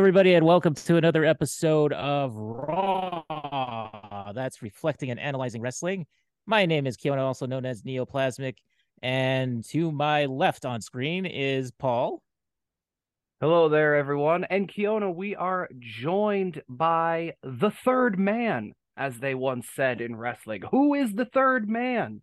Everybody, and welcome to another episode of Raw. That's reflecting and analyzing wrestling. My name is Keona, also known as Neoplasmic, and to my left on screen is Paul. Hello there, everyone. And Keona, we are joined by the third man, as they once said in wrestling. Who is the third man?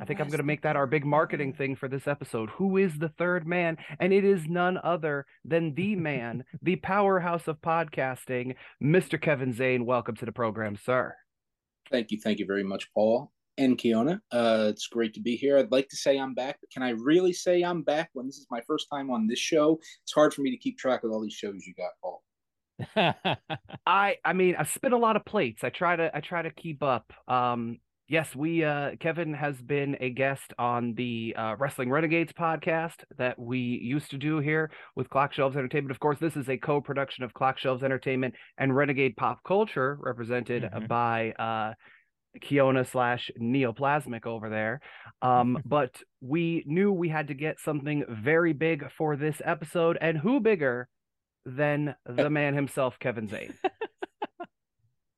I think I'm going to make that our big marketing thing for this episode. Who is the third man? And it is none other than the man, the powerhouse of podcasting, Mr. Kevin Zane. Welcome to the program, sir. Thank you. Thank you very much, Paul and Keona. Uh, it's great to be here. I'd like to say I'm back, but can I really say I'm back when this is my first time on this show? It's hard for me to keep track of all these shows you got, Paul. I I mean I spin a lot of plates. I try to I try to keep up. Um yes, we uh, Kevin has been a guest on the uh, Wrestling Renegades podcast that we used to do here with Clock Shelves Entertainment. Of course, this is a co-production of Clock Shelves Entertainment and Renegade Pop Culture, represented mm-hmm. by uh, Keona slash Neoplasmic over there. Um, but we knew we had to get something very big for this episode, and who bigger than the man himself, Kevin Zane.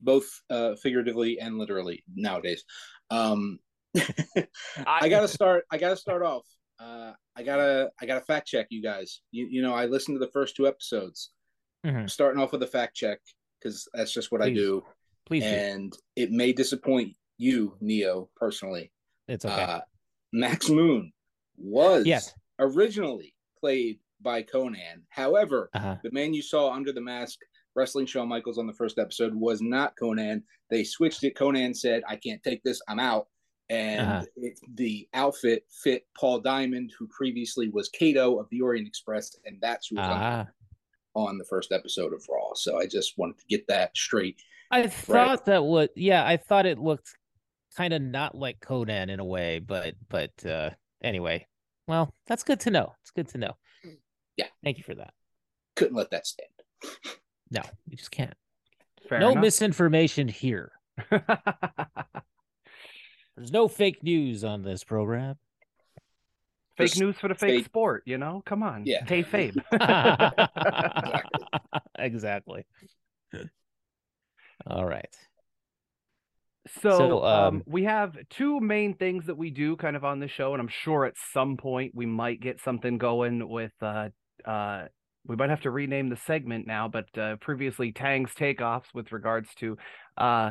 both uh, figuratively and literally nowadays. Um, I gotta start. I gotta start off. Uh, I gotta. I gotta fact check you guys. You you know I listened to the first two episodes. Mm-hmm. Starting off with a fact check because that's just what Please. I do. Please. And do. it may disappoint you, Neo, personally. It's okay. Uh, Max Moon was yes. originally played by Konnan. However, uh-huh. the man you saw under the mask wrestling Shawn Michaels on the first episode was not Konnan. They switched it. Konnan said, I can't take this. I'm out. And uh-huh. it, the outfit fit Paul Diamond, who previously was Kato of the Orient Express. And that's who uh-huh. on, the first episode of Raw. So I just wanted to get that straight. I thought right. that would, yeah, I thought it looked kind of not like Konnan in a way, but, but, uh, anyway, well, that's good to know. It's good to know. Yeah. Thank you for that. Couldn't let that stand. No, you just can't. Fair no enough. misinformation here. There's no fake news on this program. Fake just news for the fake, fake, sport, you know? Come on. Yeah. Kayfabe. exactly. All right. So, so um, um, we have two main things that we do kind of on the show, and I'm sure at some point we might get something going with uh, uh, we might have to rename the segment now, but uh, previously Tang's takeoffs with regards to uh,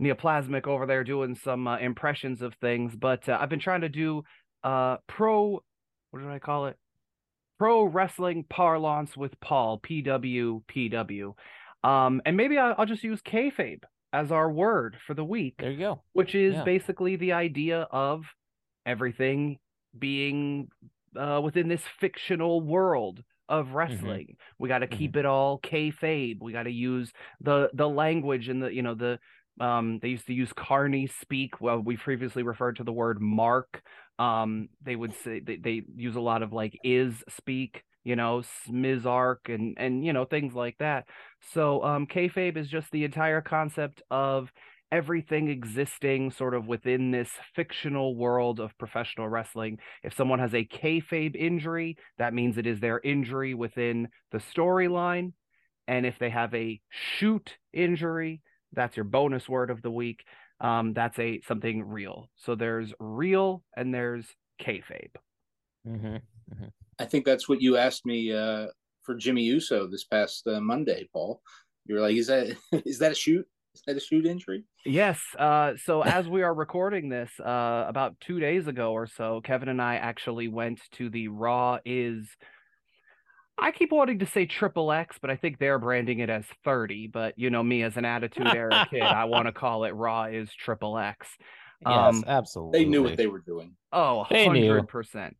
Neoplasmic over there doing some uh, impressions of things. But uh, I've been trying to do uh, pro, what did I call it? Pro wrestling parlance with Paul, PW, PW. Um, and maybe I'll, I'll just use kayfabe as our word for the week. There you go. Which is yeah. basically the idea of everything being uh, within this fictional world of mm-hmm. wrestling. Mm-hmm. We got to keep mm-hmm. it all kayfabe. We got to use the the language and the you know the um they used to use carney speak. Well, we previously referred to the word mark. Um, they would say they, they use a lot of like is speak you know, smizark and and you know things like that. So um, kayfabe is just the entire concept of everything existing sort of within this fictional world of professional wrestling. If someone has a kayfabe injury, that means it is their injury within the storyline. And if they have a shoot injury, that's your bonus word of the week. Um, that's a something real. So there's real and there's kayfabe. Mm-hmm. Mm-hmm. I think that's what you asked me uh, for Jimmy Uso this past uh, Monday, Paul. You were like, "Is that is that a shoot?" Is that a shoot injury? Yes. Uh, so as we are recording this, uh, about two days ago or so, Kevin and I actually went to the Raw is. I keep wanting to say triple X, but I think they're branding it as 30. But you know me as an attitude era kid, I want to call it Raw is triple X. Um, yes, absolutely. They knew what they were doing. Oh, 100%.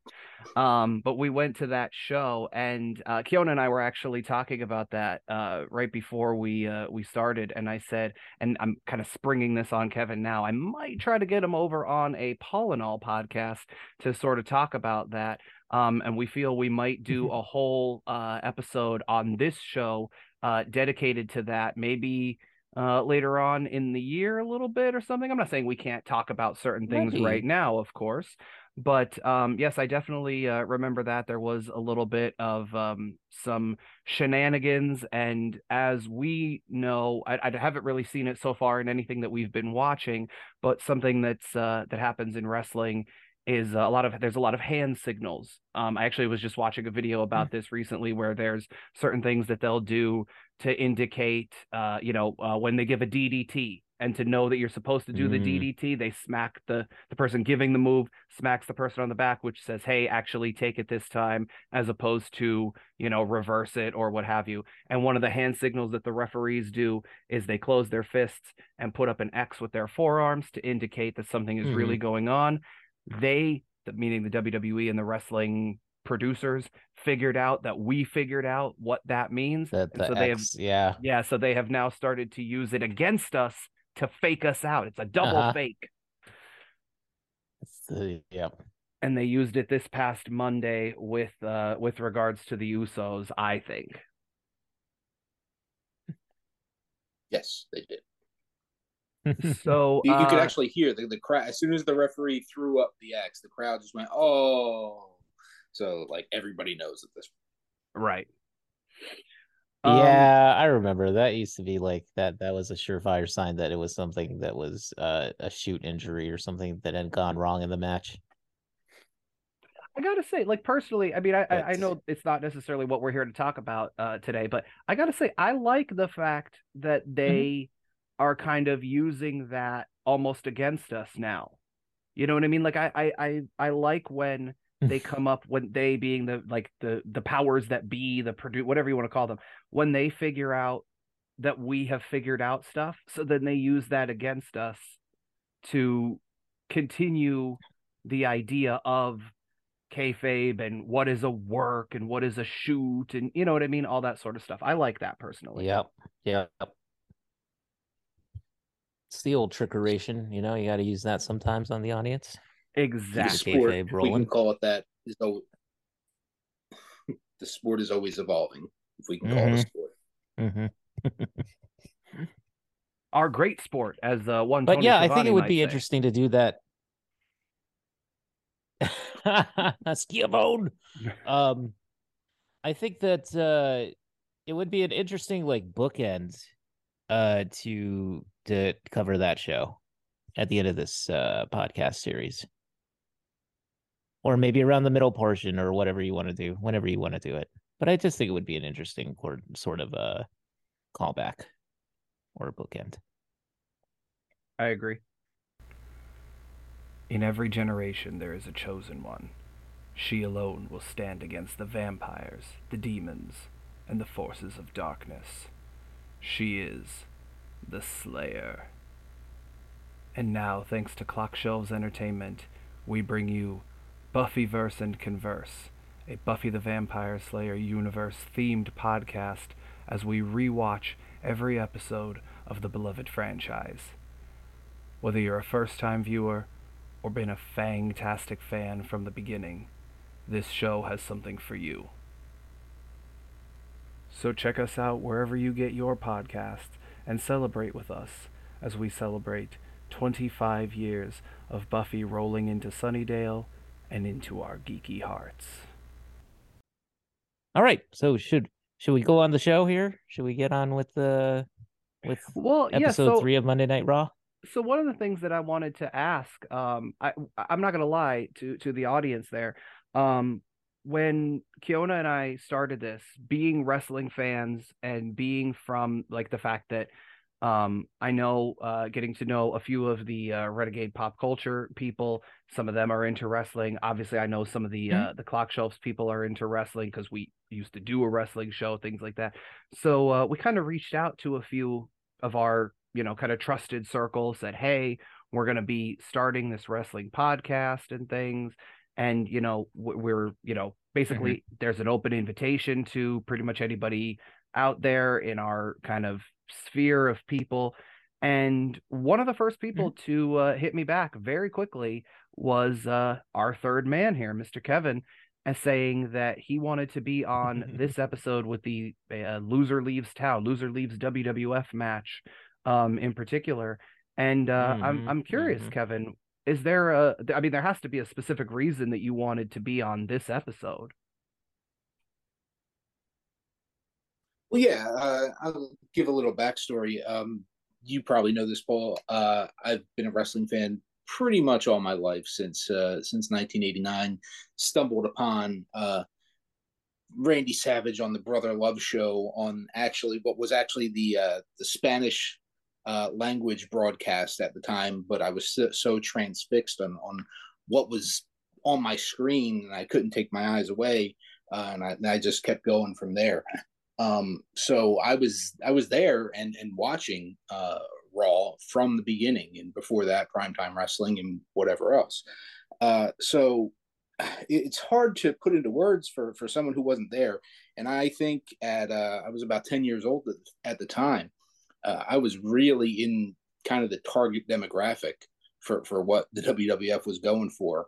Um, but we went to that show and uh Keona and I were actually talking about that uh right before we uh we started and I said and I'm kind of springing this on Kevin now. I might try to get him over on a Paul and All podcast to sort of talk about that. Um and we feel we might do a whole uh episode on this show uh dedicated to that. Maybe uh, later on in the year a little bit or something. I'm not saying we can't talk about certain things Maybe. right now, of course, But um, yes, I definitely uh, remember that there was a little bit of um, some shenanigans, and as we know, I, I, haven't really seen it so far in anything that we've been watching. But something that's uh, that happens in wrestling is a lot of there's a lot of hand signals. Um, I actually was just watching a video about mm-hmm. this recently where there's certain things that they'll do to indicate, uh, you know, uh, when they give a DDT and to know that you're supposed to do mm. the DDT, they smack the the person giving the move, smacks the person on the back, which says, "Hey, actually take it this time," as opposed to you know reverse it or what have you. And one of the hand signals that the referees do is they close their fists and put up an X with their forearms to indicate that something is mm-hmm. really going on they, meaning the WWE and the wrestling producers, figured out that we figured out what that means. That the so they X, have, yeah, yeah. So they have now started to use it against us to fake us out. It's a double uh-huh. fake. The, yeah. And they used it this past Monday with uh with regards to the Usos, I think. Yes, they did so you, you could uh, actually hear the, the crowd as soon as the referee threw up the X, the crowd just went, "Oh!" So like everybody knows at this. Right. Yeah, um, I remember that used to be like that. That was a surefire sign that it was something that was uh, a shoot injury or something that had gone wrong in the match. I gotta say, like personally, I mean, I, I, I know it's not necessarily what we're here to talk about uh, today, but I gotta say, I like the fact that mm-hmm. they are kind of using that almost against us now. You know what I mean? Like I I I, I like when they come up when they being the like the the powers that be, the produce whatever you want to call them, when they figure out that we have figured out stuff, so then they use that against us to continue the idea of kayfabe and what is a work and what is a shoot and you know what I mean, all that sort of stuff. I like that personally. Yep. Yep it's the old trickeration, you know. You got to use that sometimes on the audience. Exactly. Sport, we can call it that. So the sport is always evolving. If we can call mm-hmm. it a mm-hmm. sport. Mm-hmm. Our great sport, as uh, one. But Tony yeah, Schiavone I think it would be say. interesting to do that. Schiavone. um, I think that uh, it would be an interesting like bookend uh to to cover that show at the end of this uh podcast series or maybe around the middle portion or whatever you want to do whenever you want to do it. But i just think it would be an interesting sort of a uh, callback or a bookend. I agree. In every generation there is a chosen one. She alone will stand against the vampires the demons and the forces of darkness. She is the Slayer. And now, thanks to Clockshelves Entertainment, we bring you Buffyverse and Converse, a Buffy the Vampire Slayer universe themed podcast as we rewatch every episode of the beloved franchise. Whether you're a first time viewer or been a fantastic fan from the beginning, this show has something for you. So check us out wherever you get your podcasts and celebrate with us as we celebrate 25 years of Buffy rolling into Sunnydale and into our geeky hearts. All right, so should should we go on the show here? Should we get on with the with well episode yeah, so, three of Monday Night Raw? So one of the things that I wanted to ask, um, I I'm not gonna lie to to the audience there. Um, when Keona and I started this, being wrestling fans and being from like the fact that um, I know uh, getting to know a few of the uh, renegade pop culture people. Some of them are into wrestling. Obviously, I know some of the mm-hmm. uh, the clock shelves people are into wrestling because we used to do a wrestling show, things like that. So uh, we kind of reached out to a few of our you know kind of trusted circles. Said, hey, we're going to be starting this wrestling podcast and things and you know we're you know basically mm-hmm. there's an open invitation to pretty much anybody out there in our kind of sphere of people and one of the first people mm-hmm. to uh, hit me back very quickly was uh, our third man here mr kevin as saying that he wanted to be on this episode with the uh, loser leaves town loser leaves wwf match um, in particular and uh, mm-hmm. i'm i'm curious mm-hmm. kevin is there a i mean there has to be a specific reason that you wanted to be on this episode well yeah uh, i'll give a little backstory. Um, you probably know this paul. Uh, i've been a wrestling fan pretty much all my life since uh, since 1989 stumbled upon uh, randy savage on the brother love show on actually what was actually the uh, the spanish uh, language broadcast at the time, but I was so, so, transfixed on on what was on my screen, and I couldn't take my eyes away, uh, and, I, and, I, just kept going from there. Um, so I was I was there and and watching uh, Raw from the beginning, and before that, primetime wrestling and whatever else. Uh, so it's hard to put into words for for someone who wasn't there. And I think at uh, I was about ten years old at the time uh, I was really in kind of the target demographic for for what the WWF was going for,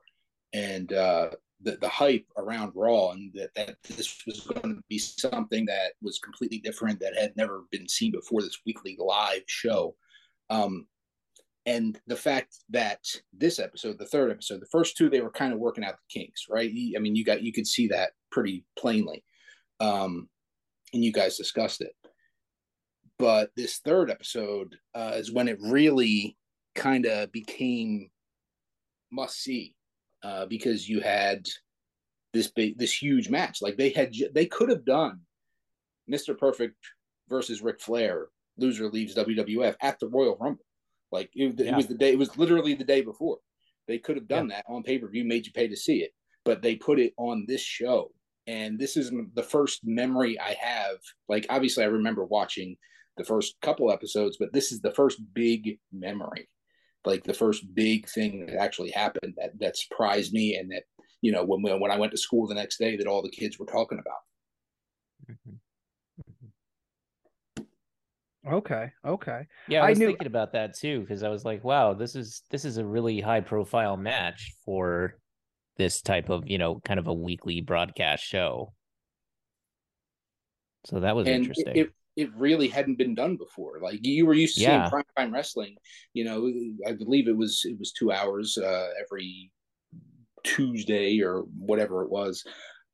and uh, the the hype around Raw, and that that this was going to be something that was completely different that had never been seen before. This weekly live show. Um, and the fact that this episode, the third episode, the first two, they were kind of working out the kinks, right? I mean, you got you could see that pretty plainly, um, and you guys discussed it but this third episode uh, is when it really kind of became must see uh, because you had this big this huge match. Like they had they could have done mr perfect versus Ric flair loser leaves wwf at the royal rumble. Like it, yeah. it was the day it was literally the day before. They could have done yeah. that on pay-per-view made you pay to see it but they put it on this show. And this is the first memory i have. Like obviously i remember watching the first couple episodes, but this is the first big memory, like the first big thing that actually happened that that surprised me, and that you know when when I went to school the next day, that all the kids were talking about. Mm-hmm. Okay. Okay. Yeah, I was I knew... thinking about that too because I was like, wow, this is this is a really high profile match for this type of you know kind of a weekly broadcast show. So that was and interesting. It, it really hadn't been done before. Like you were used to yeah. seeing primetime wrestling. You know, I believe it was it was two hours uh, every Tuesday or whatever it was,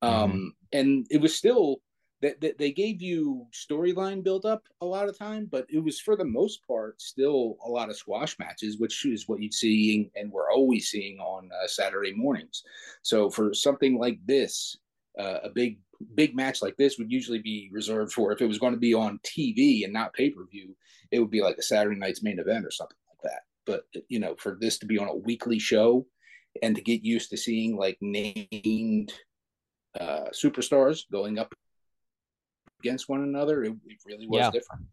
um, mm-hmm. and it was still that they, they gave you storyline build up a lot of time, but it was for the most part still a lot of squash matches, which is what you'd see and we're always seeing on uh, Saturday mornings. So for something like this, uh, a big big match like this would usually be reserved for if it was going to be on TV and not pay per view, it would be like a Saturday night's main event or something like that. But you know, for this to be on a weekly show and to get used to seeing like named uh, superstars going up against one another, it, it really was yeah. different.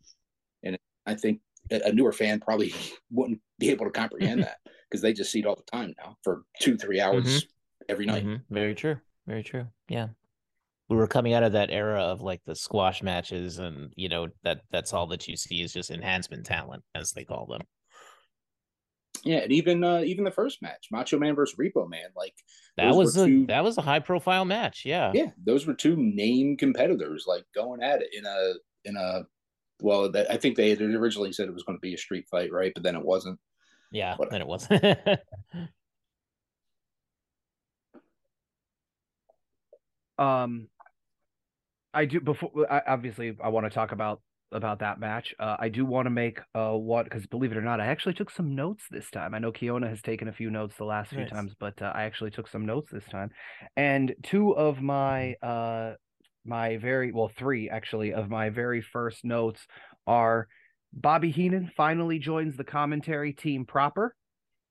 And I think a newer fan probably wouldn't be able to comprehend that because they just see it all the time now for two, three hours mm-hmm. every night. Mm-hmm. Very true. Very true. Yeah we were coming out of that era of like the squash matches and you know that that's all that you see is just enhancement talent as they call them. Yeah and even uh even the first match macho man versus repo man like that was a two, that was a high profile match yeah. Yeah those were two name competitors like going at it in a in a well i think they had originally said it was going to be a street fight right? But then it wasn't. Yeah but, then it wasn't. Um I do before I, obviously I want to talk about about that match. Uh, I do want to make uh what because believe it or not, I actually took some notes this time. I know Keona has taken a few notes the last nice. few times, but uh, I actually took some notes this time. And two of my uh my very well three actually of my very first notes are Bobby Heenan finally joins the commentary team proper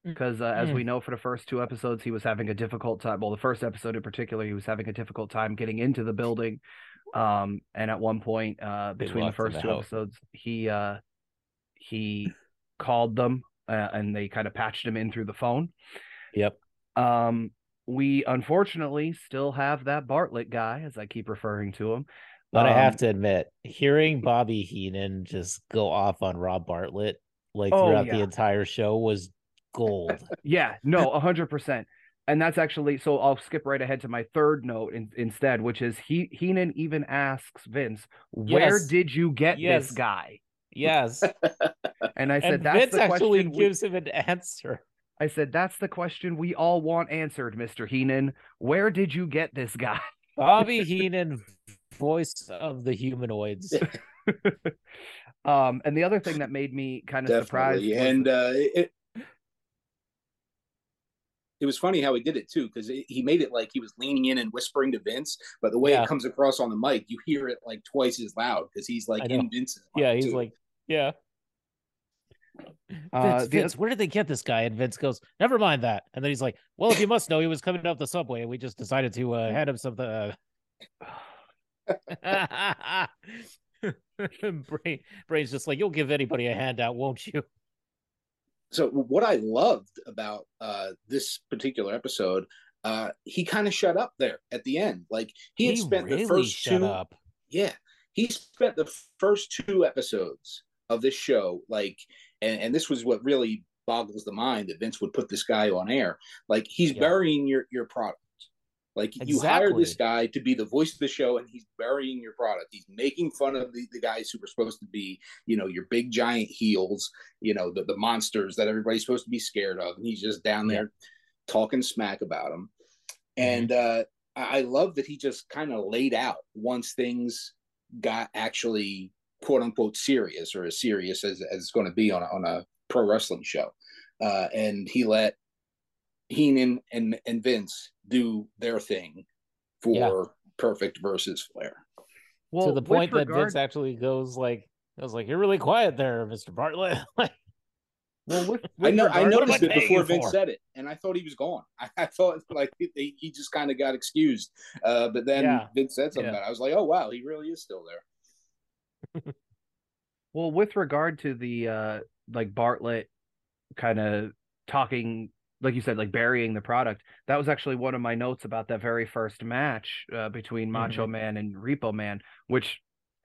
because uh, as mm. we know for the first two episodes he was having a difficult time well the first episode in particular he was having a difficult time getting into the building um, and at one point, uh, between the first two episodes, he uh, he called them uh, and they kind of patched him in through the phone. Yep. Um, we unfortunately still have that Bartlett guy, as I keep referring to him. But um, I have to admit, hearing Bobby Heenan just go off on Rob Bartlett like oh, throughout yeah. the entire show was gold. yeah, no, hundred percent and that's actually so I'll skip right ahead to my third note in, instead, which is he Heenan even asks Vince, "Where yes. did you get yes. this guy?" Yes, and I said, and "That's Vince actually gives we... him an answer." I said, That's the question we all want answered, Mr. Heenan. Where did you get this guy? Bobby Heenan, voice of the humanoids. um, and the other thing that made me kind of surprised. And uh, it, it was funny how he did it too, because he made it like he was leaning in and whispering to Vince, but the way yeah. it comes across on the mic, you hear it like twice as loud because he's like in Vince's. Yeah, he's too. like, yeah. Uh, Vince, Vince, where did they get this guy? And Vince goes, "Never mind that." And then he's like, "Well, if you must know, he was coming up the subway, and we just decided to uh, hand him something." Uh... Brain, Brain's just like, "You'll give anybody a handout, won't you?" So, what I loved about uh, this particular episode, uh, he kind of shut up there at the end. Like he, he had spent really the first two. Up. Yeah, he spent the first two episodes of this show like and, and this was what really boggles the mind that Vince would put this guy on air. Like he's yeah. burying your your product. Like exactly. you hire this guy to be the voice of the show, and he's burying your product. He's making fun of the, the guys who were supposed to be, you know, your big giant heels, you know, the, the monsters that everybody's supposed to be scared of. And he's just down there yeah. talking smack about them. And mm-hmm. uh, I love that he just kind of laid out once things got actually quote unquote serious or as serious as, as it's going to be on a, on a pro wrestling show. Uh, and he let Heenan and, and Vince do their thing for yeah. Perfect versus Flair. Well, to the point that regard... Vince actually goes like, I was like, "You're really quiet there, Mister Bartlett." well, with, with I know regard, I noticed it before Vince for? said it, and I thought he was gone. I, I thought like he, he just kind of got excused, uh, but then yeah. Vince said something. Yeah. I was like, "Oh wow, he really is still there." well, with regard to the uh like Bartlett kind of talking like you said, like burying the product. That was actually one of my notes about that very first match uh, between Macho mm-hmm. Man and Repo Man, which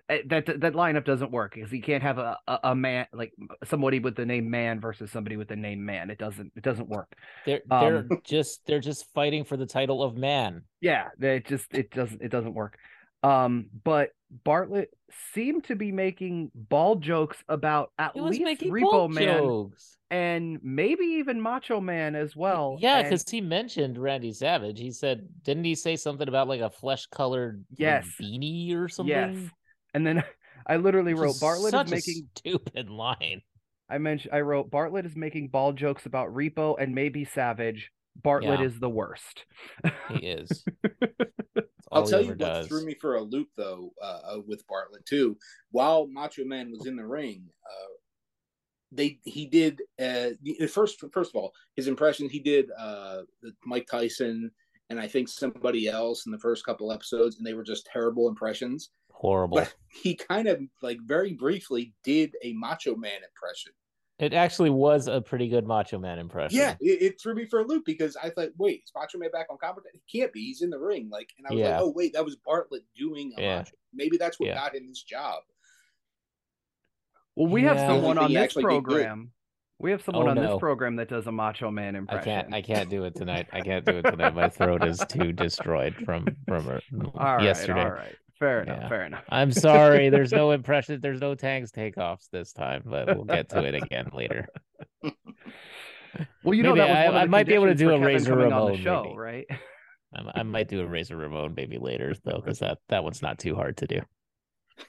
eh, that that lineup doesn't work because you can't have a, a, a, man like somebody with the name Man versus somebody with the name Man. It doesn't it doesn't work. They're they're um, just they're just fighting for the title of man. Yeah, it just it doesn't it doesn't work. Um, but Bartlett seemed to be making ball jokes about at least Repo Man jokes. and maybe even Macho Man as well. Yeah, because and... he mentioned Randy Savage. He said, didn't he say something about like a flesh colored yes. beanie or something? Yes. And then I literally Which wrote Bartlett is making stupid line. I mentioned I wrote Bartlett is making ball jokes about Repo and maybe Savage. Bartlett yeah. is the worst. He is. I'll tell you what threw me for a loop though uh, uh, with Bartlett too. While Macho Man was in the ring, uh, they he did uh, first first of all his impression he did uh, Mike Tyson and I think somebody else in the first couple episodes, and they were just terrible impressions. Horrible. But he kind of like very briefly did a Macho Man impression it actually was a pretty good Macho Man impression. Yeah, it, it, threw me for a loop because I thought, wait, is Macho Man back on commentary? He can't be. He's in the ring. Like, and I was yeah. like, oh wait, that was Bartlett doing a yeah. Macho. Maybe that's what yeah. got him this job. Well, we have someone on this program. We have someone oh, on no. this program that does a Macho Man impression. I can't. I can't do it tonight. I can't do it tonight. My throat is too destroyed from from all yesterday. Right, all right. Fair enough. Yeah. Fair enough. I'm sorry. There's no impression. There's no tanks takeoffs this time, but we'll get to it again later. Well, you know, maybe I, I might be able to do a Razor Ramon on the show, maybe. right? I, I, might do a Razor Ramon maybe later though, because that that one's not too hard to do.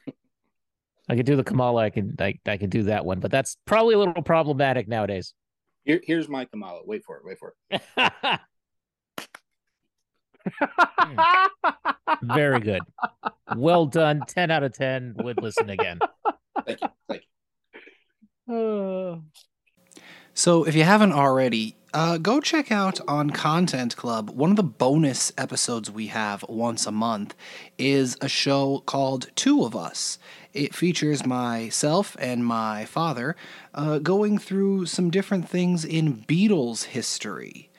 I could do the Kamala. I can I, I can do that one, but that's probably a little problematic nowadays. Here, here's my Kamala. Wait for it. Wait for it. Very good. Well done. 10 out of 10. Would listen again. Thank you. Thank you. So, if you haven't already, uh, go check out on Content Club. One of the bonus episodes we have once a month is a show called Two of Us. It features myself and my father uh, going through some different things in Beatles history.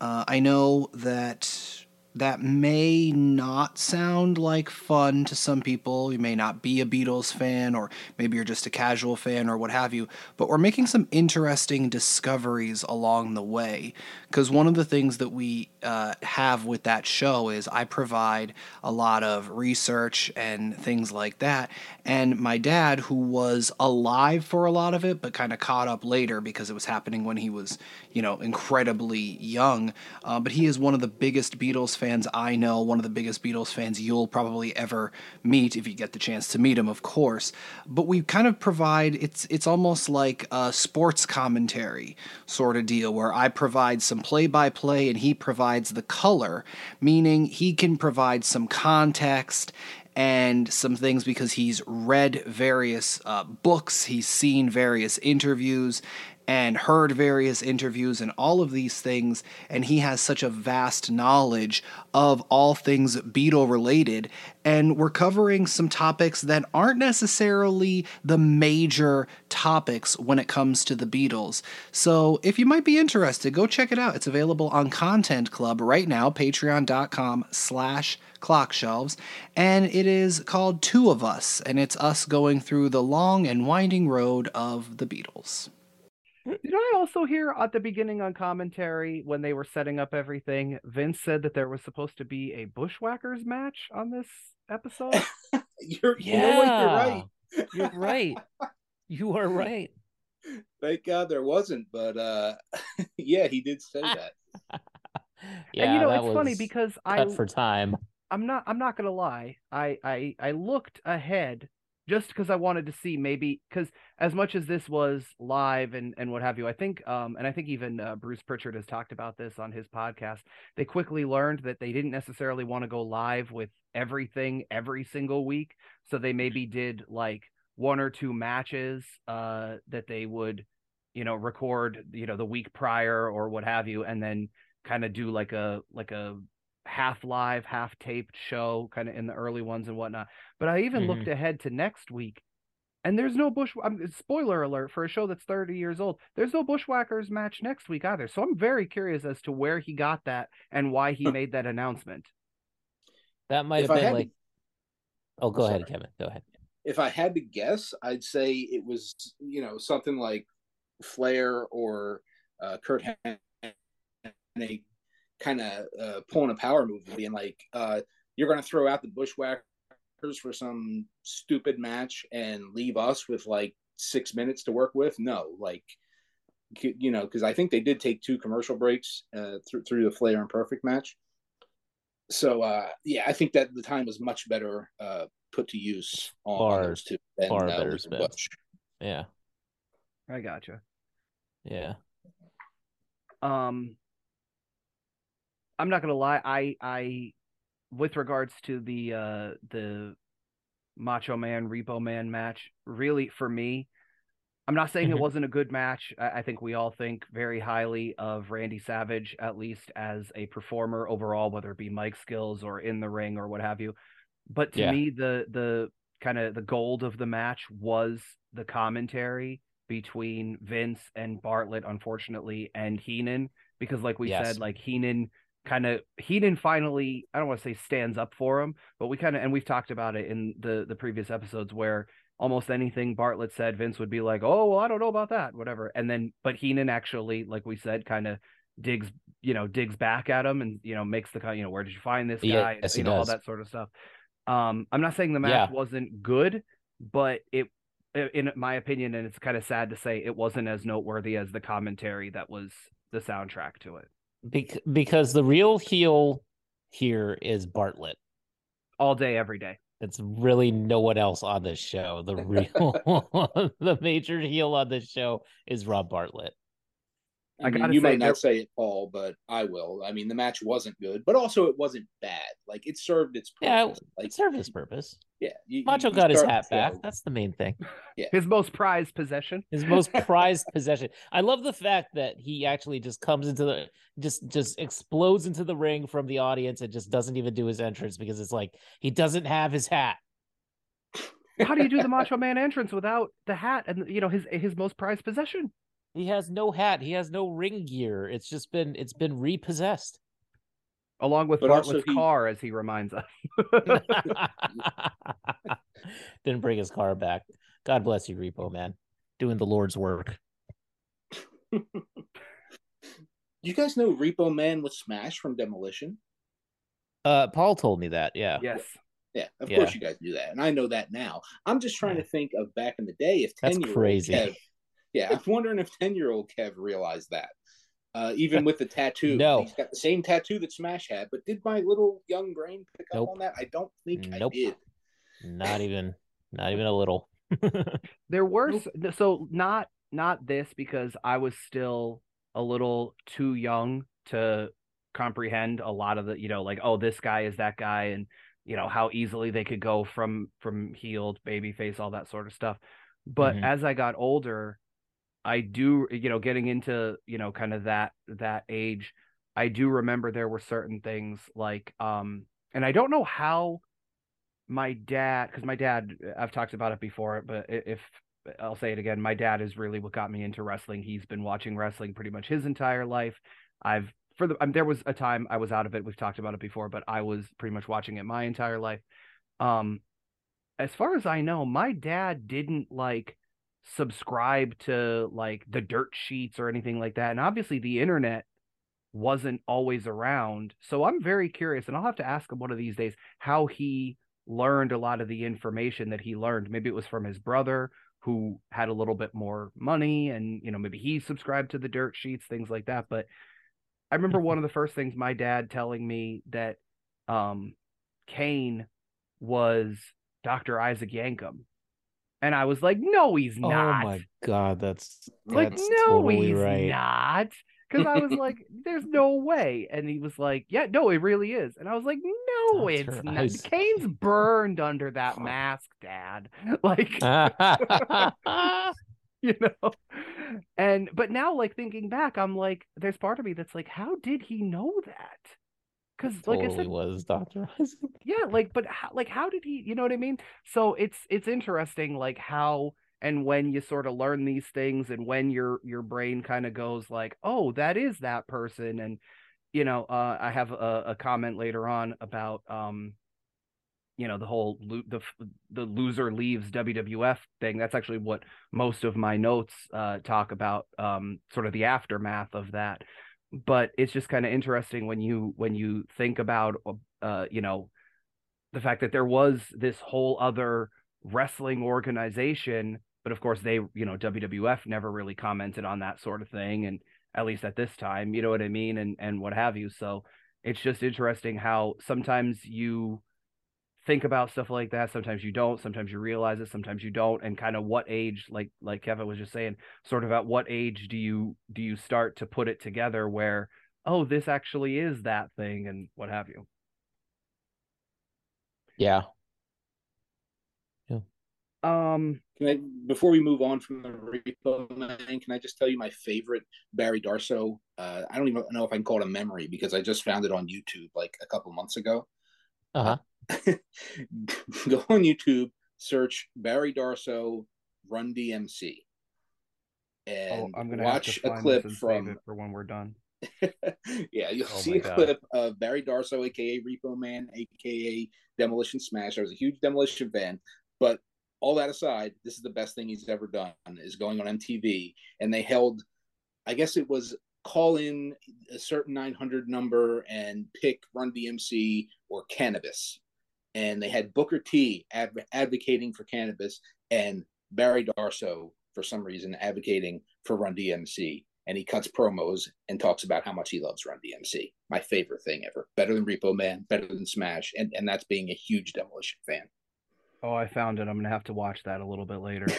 Uh, I know that that may not sound like fun to some people. You may not be a Beatles fan, or maybe you're just a casual fan, or what have you. But we're making some interesting discoveries along the way. Because one of the things that we uh, have with that show is I provide a lot of research and things like that. And my dad, who was alive for a lot of it, but kind of caught up later because it was happening when he was, you know, incredibly young. Uh, but he is one of the biggest Beatles fans I know, one of the biggest Beatles fans you'll probably ever meet if you get the chance to meet him, of course. But we kind of provide it's it's almost like a sports commentary sort of deal where I provide some play by play and he provides the color, meaning he can provide some context and some things because he's read various uh, books, he's seen various interviews, and heard various interviews and all of these things, and he has such a vast knowledge of all things Beatle related. And we're covering some topics that aren't necessarily the major topics when it comes to the Beatles. So if you might be interested, go check it out. It's available on Content Club right now, patreon.com slash clockshelves, and it is called Two of Us, and it's us going through the long and winding road of the Beatles. Did I also hear at the beginning on commentary when they were setting up everything? Vince said that there was supposed to be a Bushwhackers match on this episode. you're, yeah. you know what? You're right. You're right. you are right. Thank God there wasn't, but uh yeah, he did say that. yeah, and you know it's funny because I for time. I'm not I'm not gonna lie. I I I looked ahead just because I wanted to see maybe because as much as this was live and and what have you, I think um and I think even uh, Bruce Pritchard has talked about this on his podcast. They quickly learned that they didn't necessarily want to go live with everything every single week, so they maybe did like one or two matches uh that they would you know record you know the week prior or what have you and then kind of do like a like a half live, half taped show, kind of in the early ones and whatnot. But I even mm-hmm. looked ahead to next week, and there's no bush. Um, spoiler alert for a show that's 30 years old. There's no Bushwhackers match next week either. So I'm very curious as to where he got that and why he made that announcement. That might if have been like. To... Oh, go ahead, Kevin. Go ahead. If I had to guess, I'd say it was you know something like Flair or uh, Curt Hennig kind of uh, pulling a power move and being like, uh, you're going to throw out the Bushwhackers for some stupid match and leave us with like six minutes to work with. No, like, you know, because I think they did take two commercial breaks uh, through, through the Flair and Perfect match. So, uh, yeah, I think that the time was much better uh, put to use on, far, on those two than far uh, better Bush. Yeah. I gotcha. Yeah. Um, I'm not gonna lie. I I with regards to the uh the Macho Man Repo Man match, really for me, I'm not saying mm-hmm. it wasn't a good match. I, I, think we all think very highly of Randy Savage, at least as a performer overall, whether it be mic skills or in the ring or what have you. But to yeah. me, the the kind of the gold of the match was the commentary between Vince and Bartlett, unfortunately, and Heenan, because like we yes. said, like Heenan kind of Heenan finally I don't want to say stands up for him, but we kind of and we've talked about it in the the previous episodes where almost anything Bartlett said, Vince would be like, "Oh, well, I don't know about that," whatever. And then, but Heenan actually, like we said, kind of digs, you know, digs back at him and you know makes the kind, you know, where did you find this guy? Yes, you know, does. all that sort of stuff. Um, I'm not saying the match yeah. wasn't good, but it, in my opinion, and it's kind of sad to say, it wasn't as noteworthy as the commentary that was the soundtrack to it. Be- because the real heel here is Bartlett. All day, every day. It's really no one else on this show. The real, the major heel on this show is Rob Bartlett. I, I mean, you say, might not say it, Paul, but I will. I mean, the match wasn't good, but also it wasn't bad. Like it served its purpose. Yeah, like, it served its purpose. Yeah, you, Macho you got his hat back. That's the main thing. Yeah, his most prized possession. His most prized possession. I love the fact that he actually just comes into the just just explodes into the ring from the audience and just doesn't even do his entrance because it's like he doesn't have his hat. How do you do the Macho Man entrance without the hat and you know his his most prized possession? He has no hat. He has no ring gear. It's just been it's been repossessed. Along with but Bartlett's he... car, as he reminds us. Didn't bring his car back. God bless you, Repo Man. Doing the Lord's work. You guys know Repo Man was smashed from Demolition? Uh, Paul told me that. Yeah. Yes. Yeah, of yeah. course you guys knew that, and I know that now. I'm just trying yeah. to think of back in the day if ten year old Kev. Yeah, I'm wondering if ten year old Kev realized that. Uh, even with the tattoo, no, he's got the same tattoo that Smash had. But did my little young brain pick nope. up on that? I don't think nope. I did. Not even, not even a little. there were nope. so not not this because I was still a little too young to comprehend a lot of the you know like oh this guy is that guy and you know how easily they could go from from healed baby face all that sort of stuff but mm-hmm. as i got older i do you know getting into you know kind of that that age i do remember there were certain things like um and i don't know how my dad because my dad i've talked about it before but if i'll say it again my dad is really what got me into wrestling he's been watching wrestling pretty much his entire life i've for the um, there was a time I was out of it. We've talked about it before, but I was pretty much watching it my entire life. Um, as far as I know, my dad didn't like subscribe to like the dirt sheets or anything like that, and obviously the internet wasn't always around. So I'm very curious, and I'll have to ask him one of these days how he learned a lot of the information that he learned. Maybe it was from his brother who had a little bit more money and you know maybe he subscribed to the dirt sheets things like that but I remember one of the first things my dad telling me that um, Kane was Dr. Isaac Yankem. And I was like, no, he's oh not. Oh my god, that's, that's like no, totally he's right. not. Because I was like, there's no way. And he was like, yeah, no, it really is. And I was like, no, that's it's not. Eyes. Kane's burned under that mask, Dad. Like you know and but now like thinking back i'm like there's part of me that's like how did he know that because like totally i said was dr yeah like but how, like how did he you know what i mean so it's it's interesting like how and when you sort of learn these things and when your your brain kind of goes like oh that is that person and you know uh, i have a, a comment later on about um you know the whole the the loser leaves WWF thing. That's actually what most of my notes uh, talk about, um, sort of the aftermath of that. But it's just kind of interesting when you when you think about uh, you know the fact that there was this whole other wrestling organization, but of course they you know WWF never really commented on that sort of thing, and at least at this time, you know what I mean, and and what have you. So it's just interesting how sometimes you think about stuff like that sometimes you don't sometimes you realize it sometimes you don't and kind of what age like like kevin was just saying sort of at what age do you do you start to put it together where oh this actually is that thing and what have you yeah yeah um can I, before we move on from the repo man, can I just tell you my favorite Barry Darsow? Uh, I don't even know if I can call it a memory because I just found it on YouTube like a couple months ago. Uh-huh. go on YouTube, search Barry Darsow Run DMC, oh, and oh, I'm gonna watch a clip from for when we're done. yeah, you'll oh see a God. clip of Barry Darsow, aka Repo Man, aka Demolition Smash. I was a huge Demolition fan, but all that aside, this is the best thing he's ever done. Is going on MTV, and they held, I guess it was call in a certain 900 number and pick Run DMC or Cannabis and they had Booker T adv- advocating for cannabis and Barry Darsow for some reason advocating for Run DMC. And he cuts promos and talks about how much he loves Run DMC. My favorite thing ever. Better than Repo Man, better than Smash, and, and that's being a huge demolition fan. Oh, I found it. I'm gonna have to watch that a little bit later.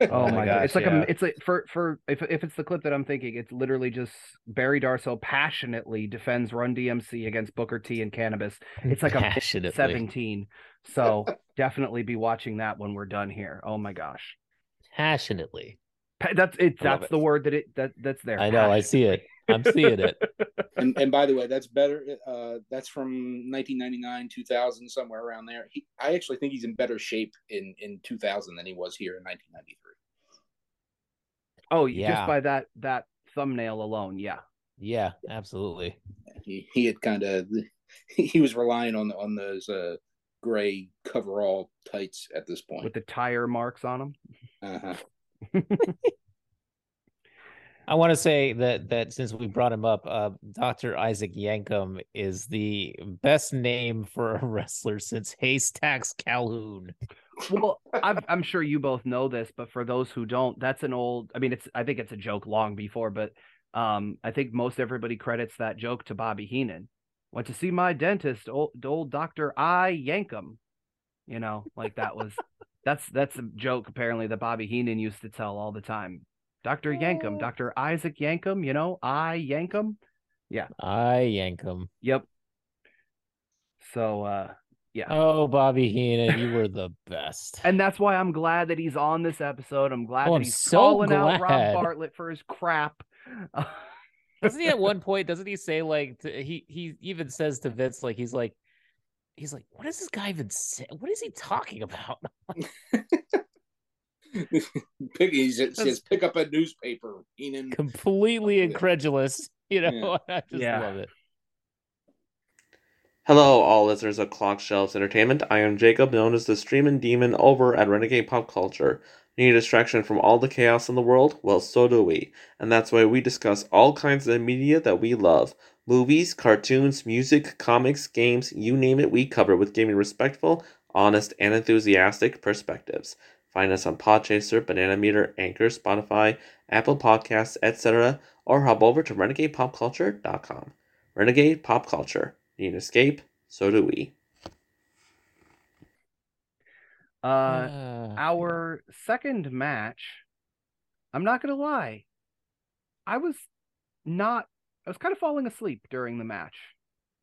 Oh, oh my god! It's like yeah. a, it's like for for if if it's the clip that I'm thinking, it's literally just Barry Darsow passionately defends Run DMC against Booker T and cannabis. It's like a 17. So definitely be watching that when we're done here. Oh my gosh! Passionately. That's it. That's it. the word that it that that's there. I know. I see it. I'm seeing it. and and by the way, that's better. Uh, that's from 1999, 2000, somewhere around there. He, I actually think he's in better shape in in 2000 than he was here in 1993. Oh, yeah. Just by that that thumbnail alone, yeah. Yeah, absolutely. He he had kind of he was relying on on those uh, gray coverall tights at this point with the tire marks on them. Uh huh. I want to say that that since we brought him up, uh, Dr. Isaac Yankem is the best name for a wrestler since Haystacks Calhoun. Well, I'm, I'm sure you both know this, but for those who don't, that's an old. I mean, it's I think it's a joke long before, but um, I think most everybody credits that joke to Bobby Heenan. Went to see my dentist, old, old Doctor I Yankem. You know, like that was that's that's a joke apparently that Bobby Heenan used to tell all the time. Dr. Yankem, Dr. Isaac Yankem, you know, I Yankem. Yeah. I Yankem. Yep. So uh yeah. Oh, Bobby Heenan, you were the best. and that's why I'm glad that he's on this episode. I'm glad oh, that I'm he's so calling glad. out Rob Bartlett for his crap. doesn't he at one point? Doesn't he say like to, he he even says to Vince like he's like he's like what does this guy even say? What is he talking about? pick, he says, pick up a newspaper. Heenan. Completely incredulous. You know, yeah. I just yeah. love it. Hello, all listeners of Clock Shelves Entertainment. I am Jacob, known as the Streamin' Demon over at Renegade Pop Culture. Need a distraction from all the chaos in the world? Well, so do we. And that's why we discuss all kinds of media that we love movies, cartoons, music, comics, games, you name it, we cover with giving respectful, honest, and enthusiastic perspectives. Find us on Podchaser, Banana Meter, Anchor, Spotify, Apple Podcasts, etc., or hop over to renegadepopculture.com. Renegade Pop Culture. Need an escape? So do we. Uh, uh our second match, I'm not gonna lie, I was not. I was kind of falling asleep during the match.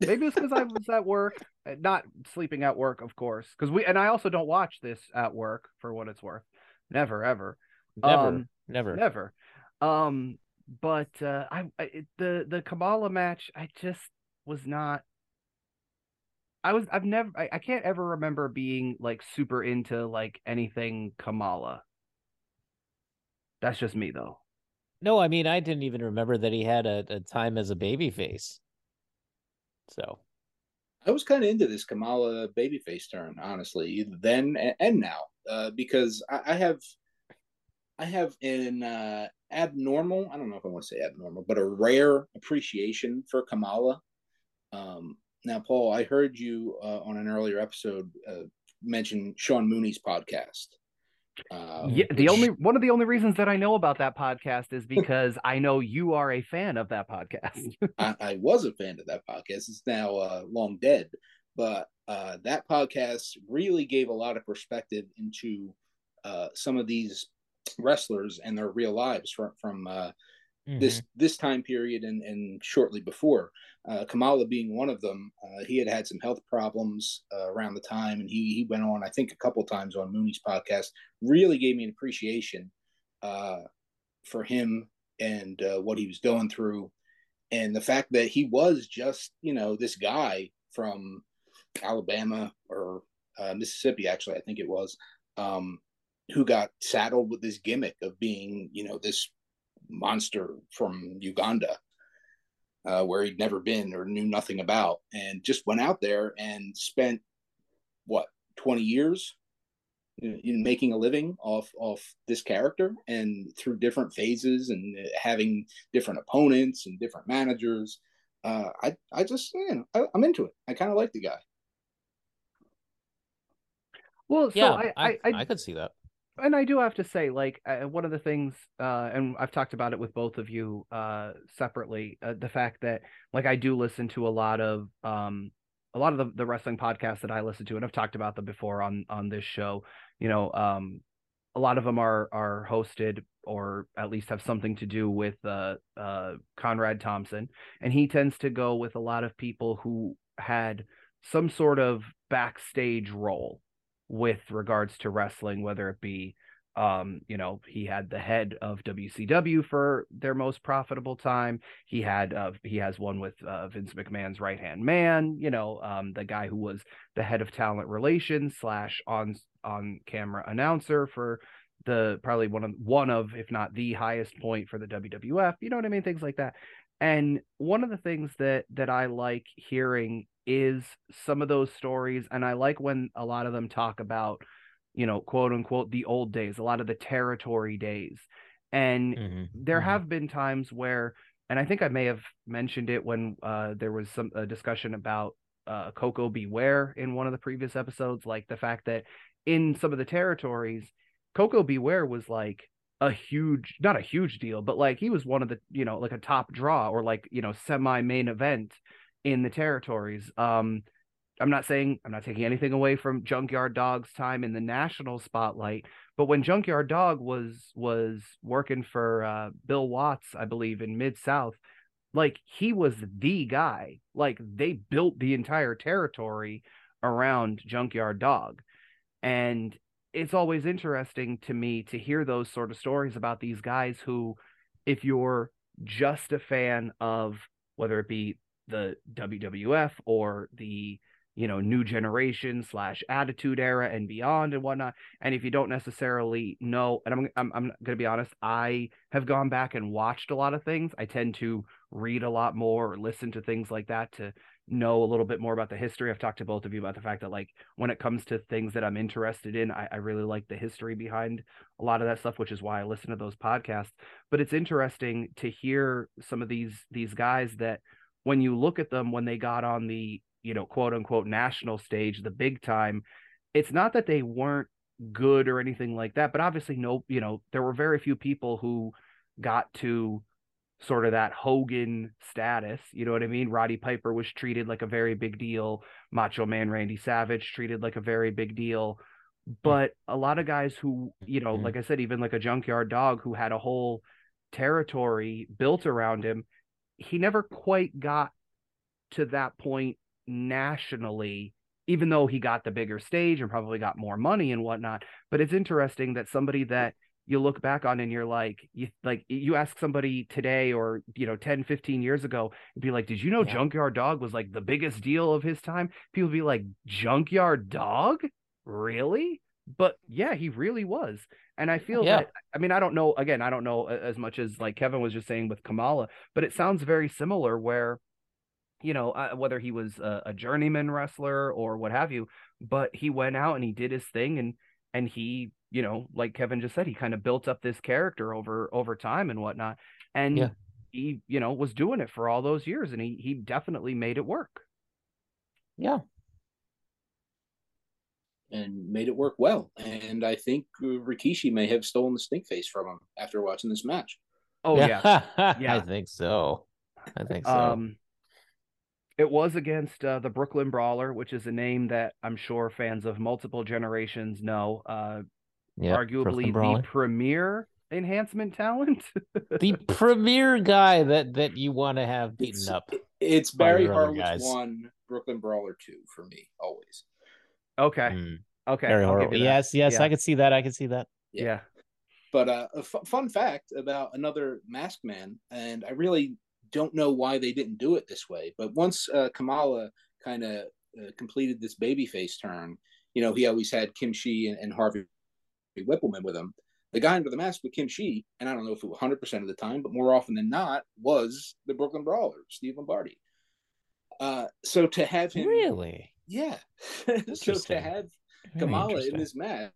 Maybe it's because I was at work, uh, not sleeping at work, of course. Because we and I also don't watch this at work for what it's worth. Never, ever, never, um, never, never. Um, but uh, I, I the the Kamala match, I just was not. I was I've never I, I can't ever remember being like super into like anything Kamala. That's just me though. No, I mean I didn't even remember that he had a, a time as a baby face. So I was kind of into this Kamala babyface turn, honestly, then and now, uh, because I, I, have, I have an uh, abnormal. I don't know if I want to say abnormal, but a rare appreciation for Kamala. Um, now, Paul, I heard you uh, on an earlier episode uh, mention Sean Mooney's podcast, um, yeah, the only one of the only reasons that I know about that podcast is because I know you are a fan of that podcast. I, I, was a fan of that podcast. It's now uh, long dead, but uh, that podcast really gave a lot of perspective into uh, some of these wrestlers and their real lives from from uh, mm-hmm. this this time period and and shortly before. Uh, Kamala being one of them, uh, he had had some health problems uh, around the time, and he he went on I think a couple times on Mooney's podcast. Really gave me an appreciation uh, for him and uh, what he was going through, and the fact that he was just you know this guy from Alabama or uh, Mississippi, actually I think it was, um, who got saddled with this gimmick of being you know this monster from Uganda, uh, where he'd never been or knew nothing about, and just went out there and spent what twenty years in making a living off off this character and through different phases and having different opponents and different managers. Uh, I I just you know I, am into it. I kind of like the guy. Well, so yeah, I, I, I, I could see that and I do have to say, like, uh, one of the things, uh, and I've talked about it with both of you uh, separately, uh, the fact that, like, I do listen to a lot of, um, a lot of the, the wrestling podcasts that I listen to, and I've talked about them before on on this show. You know, um, a lot of them are are hosted or at least have something to do with uh, uh, Conrad Thompson, and he tends to go with a lot of people who had some sort of backstage role with regards to wrestling, whether it be um you know he had the head of WCW for their most profitable time. He had uh he has one with uh, Vince McMahon's right hand man you know um the guy who was the head of talent relations slash on on camera announcer for the probably one of one of if not the highest point for the WWF you know what I mean? Things like that. And one of the things that that I like hearing is some of those stories and i like when a lot of them talk about you know quote unquote the old days a lot of the territory days And mm-hmm. there mm-hmm. have been times where, and I think I may have mentioned it when uh, there was some a discussion about uh, Koko B. Ware in one of the previous episodes, like the fact that in some of the territories, Koko B. Ware was like a huge, not a huge deal, but like he was one of the, you know, like a top draw or like, you know, semi main event in the territories. Um, I'm not saying I'm not taking anything away from Junkyard Dog's time in the national spotlight, but when Junkyard Dog was was working for uh, Bill Watts, I believe in Mid South, like he was the guy. Like they built the entire territory around Junkyard Dog, and it's always interesting to me to hear those sort of stories about these guys who, if you're just a fan of whether it be the WWF or the you know new generation slash attitude era and beyond and whatnot. And if you don't necessarily know and i'm i'm, I'm to be honest i have gone back and watched a lot of things. I tend to read a lot more or listen to things like that to know a little bit more about the history. I've talked to both of you about the fact that like when it comes to things that i'm interested in i, I really like the history behind a lot of that stuff which is why i listen to those podcasts. But it's interesting to hear some of these these guys that when you look at them when they got on the you know, quote unquote national stage, the big time, it's not that they weren't good or anything like that, but obviously no, you know, there were very few people who got to sort of that Hogan status. You know what I mean? Roddy Piper was treated like a very big deal. Macho Man Randy Savage treated like a very big deal. But a lot of guys who, you know, like I said, even like a junkyard dog who had a whole territory built around him, he never quite got to that point nationally, even though he got the bigger stage and probably got more money and whatnot. But it's interesting that somebody that you look back on and you're like you like you ask somebody today or you know 10 15 years ago and be like did you know yeah. junkyard dog was like the biggest deal of his time people be like junkyard dog really but yeah he really was and i feel yeah. that i mean i don't know again i don't know as much as like kevin was just saying with kamala but it sounds very similar where you know, uh, whether he was a, a, journeyman wrestler or what have you, but he went out and he did his thing and and he, you know, like Kevin just said, he kind of built up this character over over time and whatnot, and yeah. he, you know, was doing it for all those years, and he he definitely made it work. Yeah. And made it work well, and I think Rikishi may have stolen the stink face from him after watching this match. Oh yeah, yeah, I think so. I think so. Um, it was against uh, the Brooklyn Brawler, which is a name that I'm sure fans of multiple generations know. Uh, yep, arguably the premier enhancement talent. the premier guy that that you want to have beaten it's, up. It's Barry Horowitz one, Brooklyn Brawler two for me always. Okay. Mm. Okay. Barry Horowitz. Yes, yes, yeah. I could see that. I could see that. Yeah. yeah. But uh, a f- fun fact about another Mask man, and I really don't know why they didn't do it this way. But once uh, Kamala kind of uh, completed this babyface turn, you know, he always had Kim Chee and, and Harvey Wippleman with him. The guy under the mask with Kim Chee, and I don't know if it was 100% of the time, but more often than not, was the Brooklyn Brawler, Steve Lombardi. Uh, so to have him. Really? Yeah. so to have Kamala in this match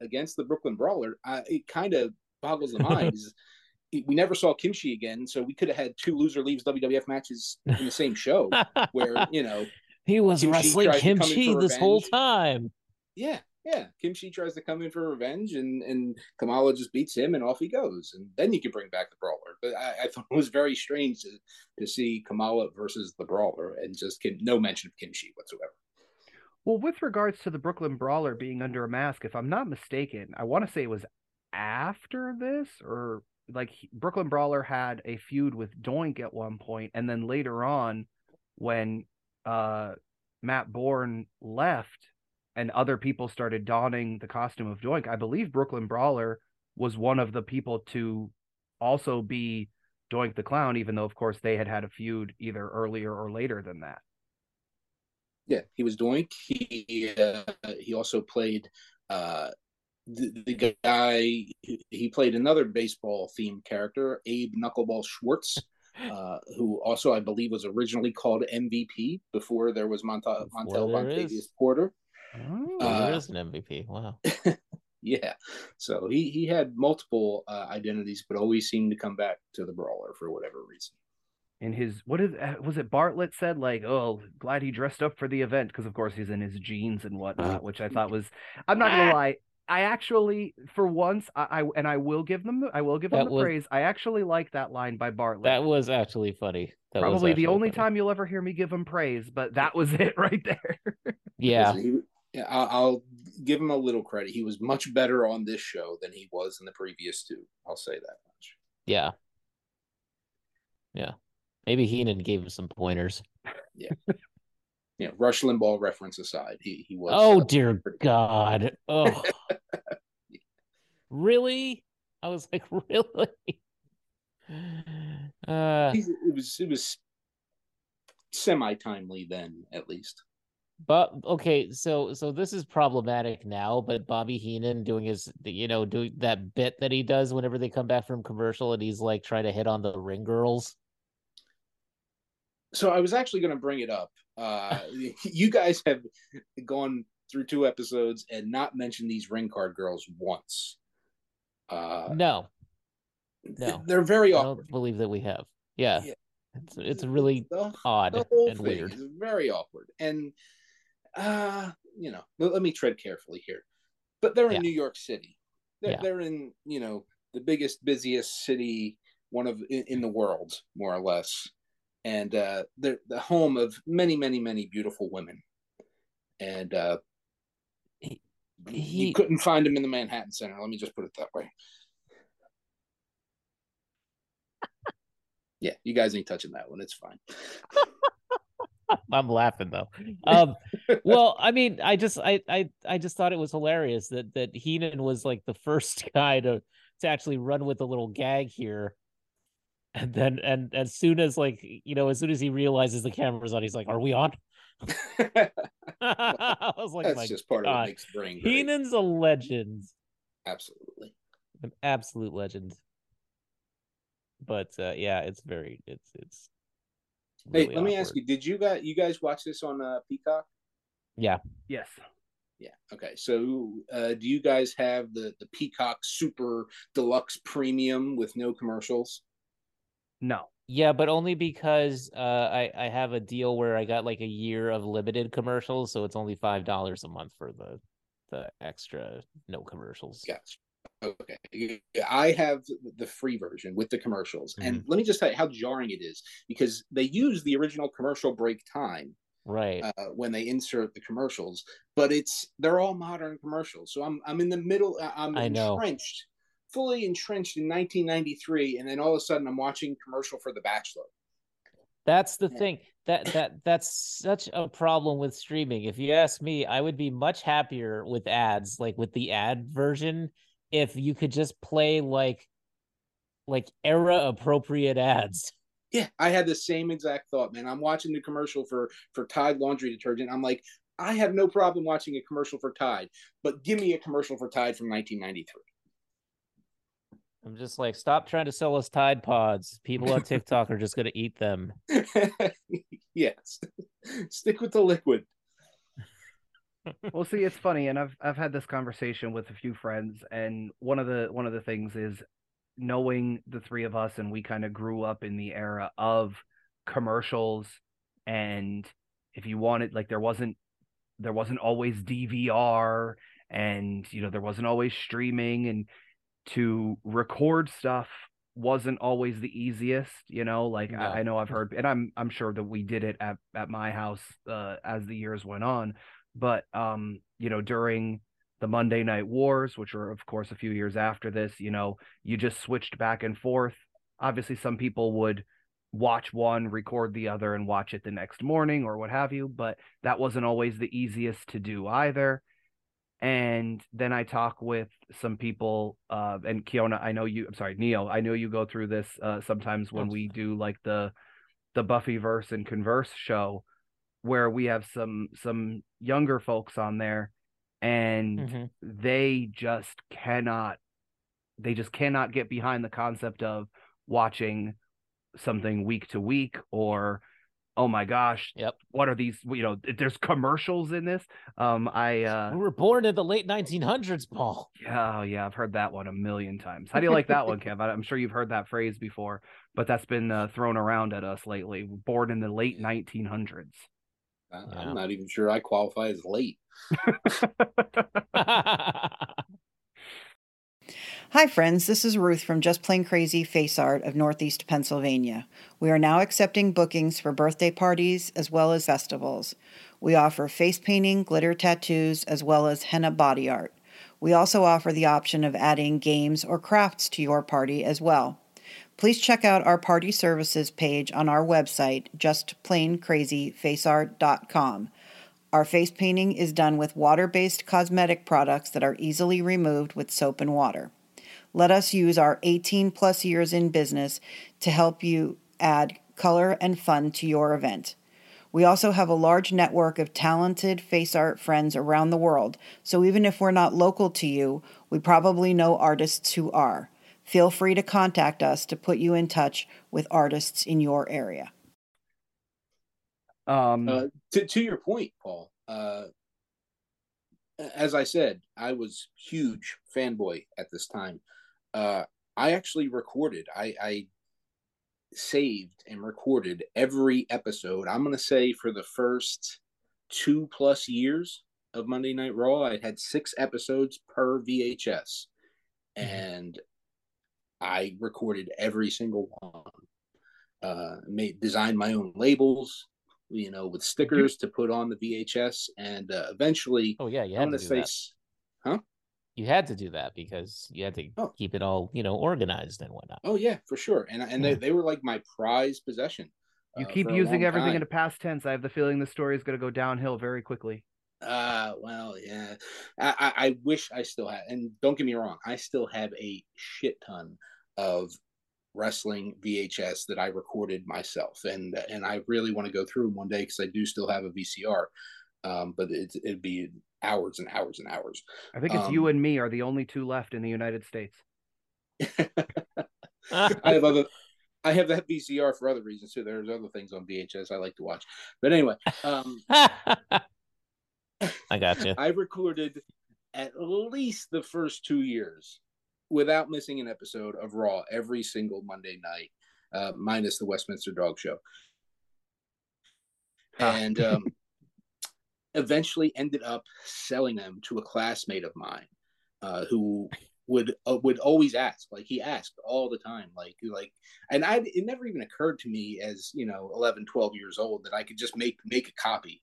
against the Brooklyn Brawler, uh, it kind of boggles the mind. we never saw Kimchi again, so we could have had two loser leaves WWF matches in the same show, where you know he was Kim wrestling Kimchi this whole time. Yeah, yeah. Kimchi tries to come in for revenge, and and Kamala just beats him, and off he goes, and then you can bring back the brawler. But I, I thought it was very strange to to see Kamala versus the brawler, and just Kim, no mention of Kimchi whatsoever. Well, with regards to the Brooklyn Brawler being under a mask, if I'm not mistaken, I want to say it was after this or like Brooklyn Brawler had a feud with Doink at one point, and then later on, when uh, Matt Borne left and other people started donning the costume of Doink, I believe Brooklyn Brawler was one of the people to also be Doink the Clown, even though of course they had had a feud either earlier or later than that. Yeah, he was Doink. He uh, he also played uh, the, the guy he played another baseball themed character, Abe Knuckleball Schwartz, uh, who also I believe was originally called MVP before there was Monta- Montel Vontavious Porter. Oh, uh, there is an MVP. Wow. yeah. So he he had multiple uh, identities, but always seemed to come back to the brawler for whatever reason. In his what is uh, was it Bartlett said like oh glad he dressed up for the event because of course he's in his jeans and whatnot which I thought was I'm not gonna lie I actually, for once, I, I and I will give them, I will give them the was, praise. I actually like that line by Bartlett. That was actually funny. That Probably the only funny. time you'll ever hear me give him praise, but that was it right there. yeah. He, yeah, I'll give him a little credit. He was much better on this show than he was in the previous two. I'll say that much. Yeah. Yeah. Maybe Heenan gave him some pointers. Yeah. yeah. Rush Limbaugh reference aside, he he was. Oh uh, dear God! Oh, really? I was like, really? Uh, it was it was semi timely then, at least. But okay, so so this is problematic now. But Bobby Heenan doing his, you know, doing that bit that he does whenever they come back from commercial, and he's like trying to hit on the ring girls. So I was actually going to bring it up uh, you guys have gone through two episodes and not mentioned these ring card girls once. Uh, no, no, they're very awkward. I awkward. don't believe that we have. Yeah, yeah. it's it's really the, odd the and weird. very awkward, and uh, you know, let me tread carefully here. But they're in yeah. New York City. They're, yeah. they're in you know the biggest, busiest city, one of in, in the world, more or less and uh, they're the home of many, many, many beautiful women. And uh, he, he, you couldn't find him in the Manhattan Center. Let me just put it that way. yeah, you guys ain't touching that one. It's fine. I'm laughing though. Um, well, I mean, I just, I, I, I just thought it was hilarious that that Heenan was like the first guy to to actually run with a little gag here. And then and as soon as like you know as soon as he realizes the camera's on he's like are we on? I was like that's just part God. of what brain heenan's a legend. Absolutely. An absolute legend. But uh yeah it's very it's it's really hey let awkward. me ask you did you guys you guys watch this on uh peacock yeah yes yeah. Okay. So, uh, do you guys have the the Peacock Super Deluxe Premium with no commercials? No. Yeah, but only because uh, I I have a deal where I got like a year of limited commercials, so it's only five dollars a month for the the extra no commercials. Yes. Okay. I have the free version with the commercials, mm-hmm. and let me just tell you how jarring it is because they use the original commercial break time right uh, when they insert the commercials but it's they're all modern commercials so i'm i'm in the middle i'm I entrenched fully entrenched in 1993, and then all of a sudden I'm watching commercial for The Bachelor. That's the thing. That that that's such a problem with streaming. If you ask me, I would be much happier with ads, like with the ad version, if you could just play like like era appropriate ads. Yeah, I had the same exact thought, man. I'm watching the commercial for for Tide laundry detergent. I'm like, I have no problem watching a commercial for Tide, but give me a commercial for Tide from 1993. I'm just like, stop trying to sell us Tide Pods. People on TikTok are just going to eat them. yes, stick with the liquid. Well, see, it's funny, and I've I've had this conversation with a few friends, and one of the one of the things is knowing the three of us, and we kind of grew up in the era of commercials, and if you wanted, like, there wasn't there wasn't always DVR, and you know there wasn't always streaming, and to record stuff wasn't always the easiest you know like no. I, I, know i've heard and i'm i'm sure that we did it at at my house uh, as the years went on but um you know during the monday night wars which were of course a few years after this you know you just switched back and forth obviously some people would watch one record the other and watch it the next morning or what have you but that wasn't always the easiest to do either and then I talk with some people. Uh, and Keona, I know you. I'm sorry, Neo. I know you go through this uh, sometimes when we do like the the Buffyverse and Converse show, where we have some some younger folks on there, and mm-hmm. they just cannot. They just cannot get behind the concept of watching something week to week or oh my gosh, yep. What are these? You know, there's commercials in this. Um, I uh, we were born in the late 1900s, Paul. Yeah, oh, yeah, I've heard that one a million times. How do you like that one, Kev? I'm sure you've heard that phrase before, but that's been uh, thrown around at us lately. Born in the late 1900s. I'm yeah. not even sure I qualify as late. Hi, friends. This is Ruth from Just Plain Crazy Face Art of Northeast Pennsylvania. We are now accepting bookings for birthday parties as well as festivals. We offer face painting, glitter tattoos, as well as henna body art. We also offer the option of adding games or crafts to your party as well. Please check out our party services page on our website, justplaincrazyfaceart.com. Our face painting is done with water based cosmetic products that are easily removed with soap and water. Let us use our 18 plus years in business to help you add color and fun to your event. We also have a large network of talented face art friends around the world, so even if we're not local to you, we probably know artists who are. Feel free to contact us to put you in touch with artists in your area. Um, uh, to, to your point, Paul, uh, as I said, I was huge fanboy at this time uh, I actually recorded. I, I saved and recorded every episode. I'm going to say for the first two plus years of Monday Night Raw, I had six episodes per VHS, mm-hmm. and I recorded every single one. Uh, made designed my own labels, you know, with stickers to put on the VHS, and uh, eventually, oh yeah, yeah, I'm going to say, that. huh? you had to do that because you had to oh. keep it all you know organized and whatnot. Oh yeah, for sure. And and yeah. they, they were like my prized possession. You uh, keep using everything time. in a past tense. I have the feeling the story is going to go downhill very quickly. Uh, well, yeah. I, I, I wish I still had. And don't get me wrong, I still have a shit ton of wrestling VHS that I recorded myself, and and I really want to go through them one day because I do still have a VCR. Um, but it, it'd be hours and hours and hours. I think it's um, you and me are the only two left in the United States. I have other I have that VCR for other reasons too. There's other things on VHS I like to watch. But anyway, um I got you. I recorded at least the first two years without missing an episode of Raw every single Monday night, uh, minus the Westminster Dog Show. Ah. And um, eventually ended up selling them to a classmate of mine uh, who would uh, would always ask like he asked all the time like like and i it never even occurred to me as you know 11 12 years old that i could just make make a copy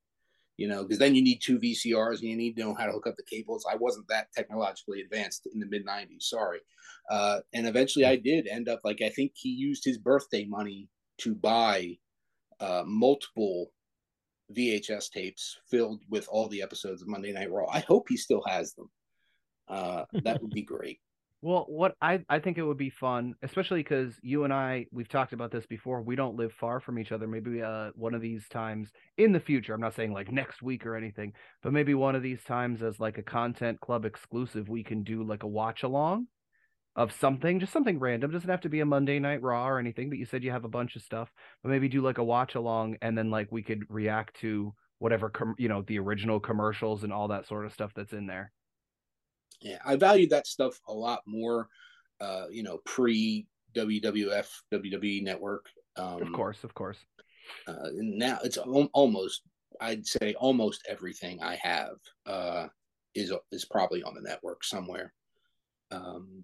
you know because then you need two vcrs and you need to know how to hook up the cables i wasn't that technologically advanced in the mid 90s sorry uh, and eventually i did end up like i think he used his birthday money to buy uh, multiple VHS tapes filled with all the episodes of Monday Night Raw. I hope he still has them. Uh, that would be great. Well, what I I think it would be fun, especially because you and I we've talked about this before. We don't live far from each other. Maybe uh, one of these times in the future. I'm not saying like next week or anything, but maybe one of these times as like a content club exclusive, we can do like a watch along of something, just something random. Doesn't have to be a Monday Night Raw or anything. But you said you have a bunch of stuff, but maybe do like a watch along, and then like we could react to whatever com- you know the original commercials and all that sort of stuff that's in there. Yeah, I value that stuff a lot more. Uh, you know, pre WWF WWE Network. Um, of course, of course. Uh, now it's al- almost, I'd say, almost everything I have uh, is is probably on the network somewhere. Um,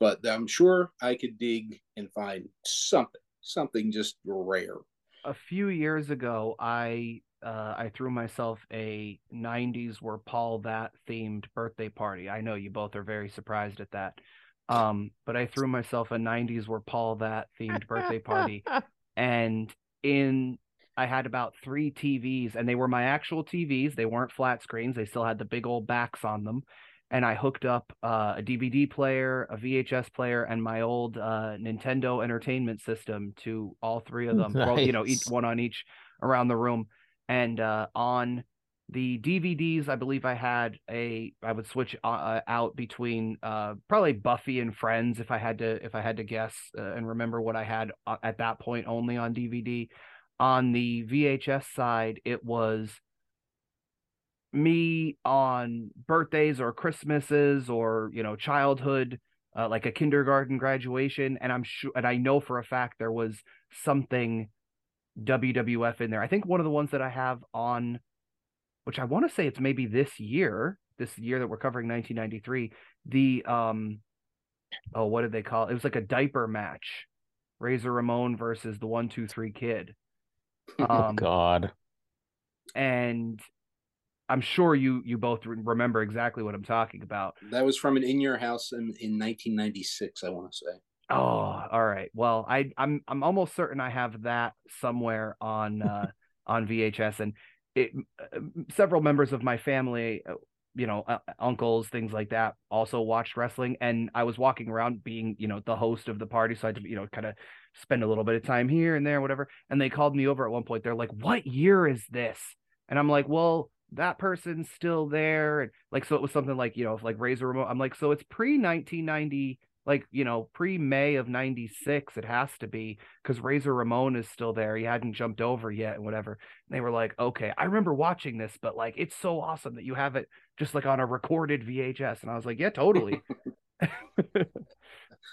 but I'm sure I could dig and find something, something just rare. A few years ago, I uh, I threw myself a '90s were Paul that themed birthday party. I know you both are very surprised at that, um, but I threw myself a '90s were Paul that themed birthday party, and in I had about three TVs, and they were my actual TVs. They weren't flat screens. They still had the big old backs on them and I hooked up uh, a DVD player, a VHS player, and my old uh, Nintendo Entertainment System to all three of them. Nice. Well, you know, each one on each around the room. And uh, on the DVDs, I believe I had a. I would switch uh, uh, out between uh, probably Buffy and Friends if I had to if I had to guess and remember what I had at that point only on DVD. On the VHS side, it was me on birthdays or Christmases or you know childhood, uh, like a kindergarten graduation, and I'm sure, and I know for a fact there was something WWF in there. I think one of the ones that I have on, which I want to say it's maybe this year, this year that we're covering 1993, the um, oh, what did they call it? It was like a diaper match, Razor Ramon versus the One Two Three Kid. Oh, um, oh God. And I'm sure you you both remember exactly what I'm talking about. That was from an in your house in, in 1996, I want to say. Oh, all right. Well, I I'm I'm almost certain I have that somewhere on uh on VHS and it uh, several members of my family uh, you know uh, uncles things like that also watched wrestling and i was walking around being you know the host of the party so i had to you know kind of spend a little bit of time here and there whatever and they called me over at one point they're like what year is this and i'm like well that person's still there and like so it was something like you know like razor ramon i'm like so it's pre 1990 like you know pre-may of 96 it has to be because razor ramon is still there he hadn't jumped over yet and whatever. And they were like okay i remember watching this but like it's so awesome that you have it just like on a recorded vhs and i was like yeah totally.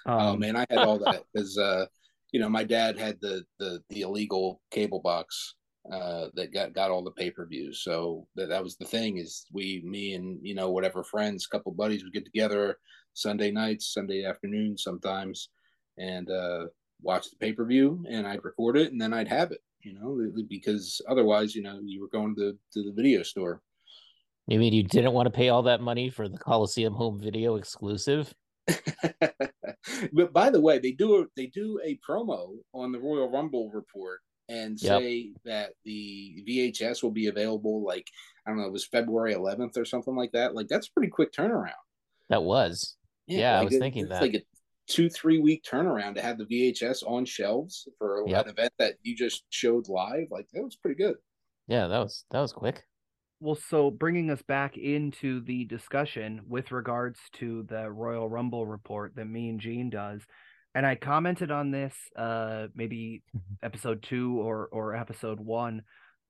Oh, um, oh man i had all that because uh you know my dad had the the the illegal cable box uh, that got got all the pay per views. So that that was the thing is we me and you know whatever friends, couple buddies would get together Sunday nights, Sunday afternoons sometimes, and uh, watch the pay per view, and I'd record it, and then I'd have it. You know, because otherwise, you know, you were going to to the video store. You mean you didn't want to pay all that money for the Coliseum home video exclusive? but by the way, they do a, they do a promo on the Royal Rumble report and say yep. that the VHS will be available like I don't know, it was February 11th or something like that. Like that's pretty quick turnaround. That was. Yeah, yeah like I was thinking that. like a two, three week turnaround to have the VHS on shelves for yep. an event that you just showed live. Like that was pretty good. Yeah, that was that was quick. Well, so bringing us back into the discussion with regards to the Royal Rumble report that Mean Gene does, and I commented on this uh maybe mm-hmm. episode two or or episode one,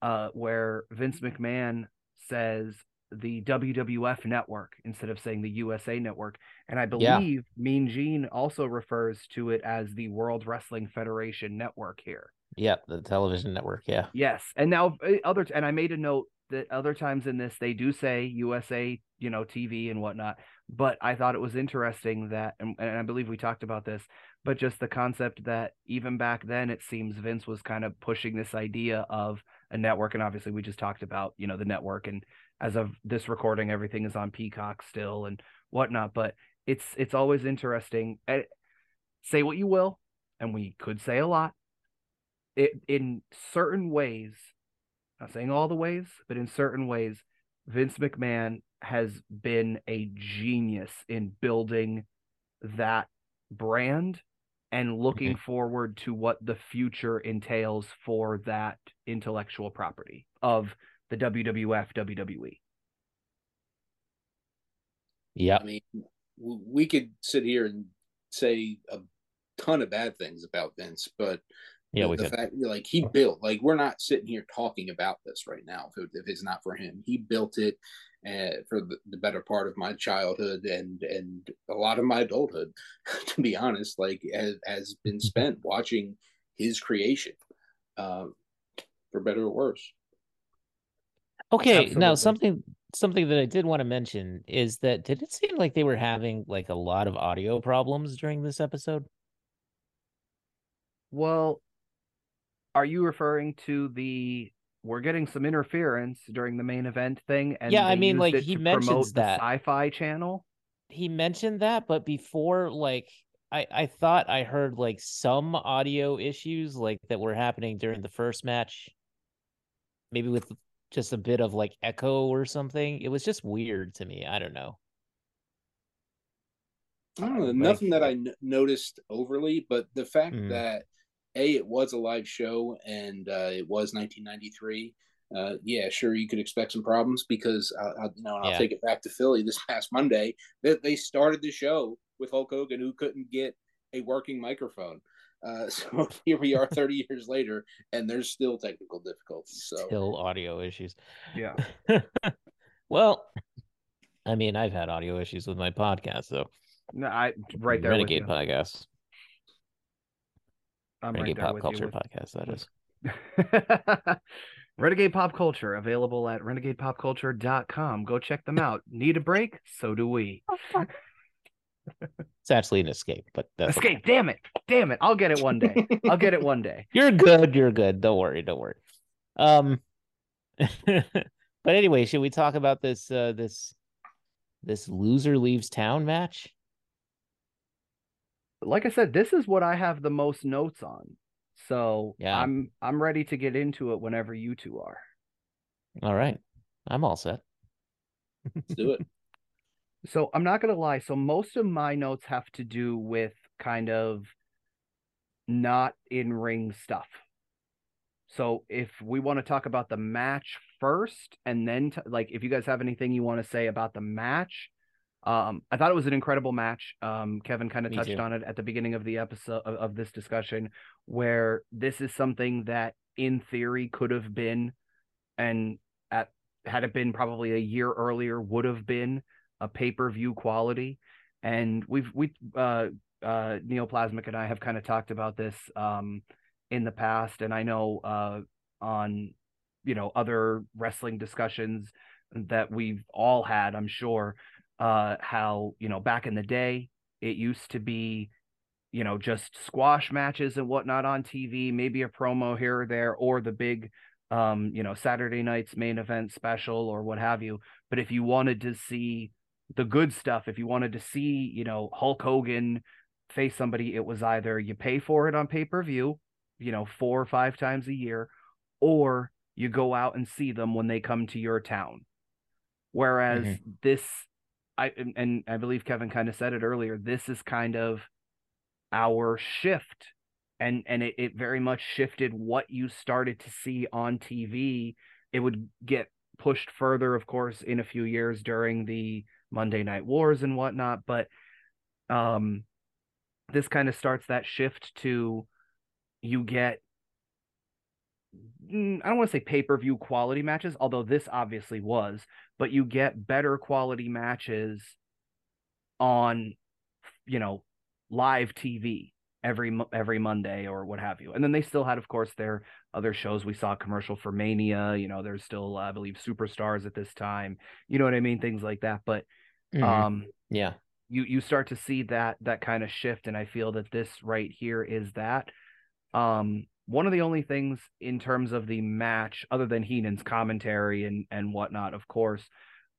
uh, where Vince McMahon says the WWF network instead of saying the USA network. And I believe yeah. Mean Gene also refers to it as the World Wrestling Federation network here. Yeah, the television network. Yeah. Yes. And now eh, other, and I made a note that other times in this, they do say USA, you know, TV and whatnot. But I thought it was interesting that, and, and I believe we talked about this, but just the concept that even back then it seems Vince was kind of pushing this idea of a network and obviously we just talked about you know the network and as of this recording everything is on Peacock still and whatnot but it's it's always interesting eh, say what you will and we could say a lot it in certain ways not saying all the ways but in certain ways Vince McMahon has been a genius in building that brand and looking okay. forward to what the future entails for that intellectual property of the WWF WWE. Yeah. I mean, we could sit here and say a ton of bad things about Vince, but yeah, the, the fact like he built like we're not sitting here talking about this right now if, it, if it's not for him. He built it uh, for the, the, better part of my childhood and and a lot of my adulthood to be honest like has, has been spent watching his creation uh, for better or worse okay Absolutely. now something something that i did want to mention is that did it seem like they were having like a lot of audio problems during this episode well are you referring to the we're getting some interference during the main event thing. And yeah, I mean, like he mentions that Sci-Fi Channel. He mentioned that, but before, like, I I thought I heard like some audio issues like that were happening during the first match, maybe with just a bit of like echo or something. It was just weird to me. I don't know. I don't know. Like, nothing that I n- noticed overly, but the fact mm. that a it was a live show and uh, it was 1993 uh, yeah sure you could expect some problems because uh, I, you know i'll yeah. take it back to philly this past monday that they, they started the show with hulk hogan who couldn't get a working microphone Uh, so here we are 30 years later, and there's still technical difficulties. So still audio issues. Yeah. well, I mean, I've had audio issues with my podcast, so no, I right there. Renegade podcast. I'm Renegade right Pop Culture with... podcast. That is. Renegade Pop Culture available at renegadepopculture.com. Go check them out. Need a break? So do we. It's actually an escape, but escape. Okay. Damn it! Damn it! I'll get it one day. I'll get it one day. You're good. You're good. Don't worry. Don't worry. Um, but anyway, should we talk about this? Uh, this this loser leaves town match. Like I said, this is what I have the most notes on. So yeah. I'm I'm ready to get into it whenever you two are. All right. I'm all set. Let's do it. So I'm not gonna lie. So most of my notes have to do with kind of not in ring stuff. So if we want to talk about the match first, and then t- like if you guys have anything you want to say about the match, um, I thought it was an incredible match. Um, Kevin kind of touched too. on it at the beginning of the episode of, of this discussion, where this is something that in theory could have been, and at had it been probably a year earlier would have been a pay per view quality. And we've we uh uh Neoplasmic and I have kind of talked about this um in the past, and I know uh on you know other wrestling discussions that we've all had, I'm sure, uh how you know back in the day it used to be you know just squash matches and whatnot on TV, maybe a promo here or there, or the big um you know Saturday night's main event special or what have you. But if you wanted to see the good stuff. If you wanted to see, you know, Hulk Hogan face somebody, it was either you pay for it on pay per view, you know, four or five times a year, or you go out and see them when they come to your town. Whereas mm-hmm. this, I and I believe Kevin kind of said it earlier. This is kind of our shift, and and it, it very much shifted what you started to see on TV. It would get pushed further, of course, in a few years during the Monday Night Wars and whatnot. But um, this kind of starts that shift to you get mm, I don't want to say pay per view quality matches, although this obviously was, but you get better quality matches on, you know, live TV every every Monday or what have you. And then they still had, of course, their other shows. We saw commercial for Mania. You know, there's still, I believe, superstars at this time. You know what I mean? Things like that. But mm-hmm. um, yeah, you you start to see that that kind of shift, and I feel that this right here is that. Um, one of the only things in terms of the match, other than Heenan's commentary and and whatnot, of course,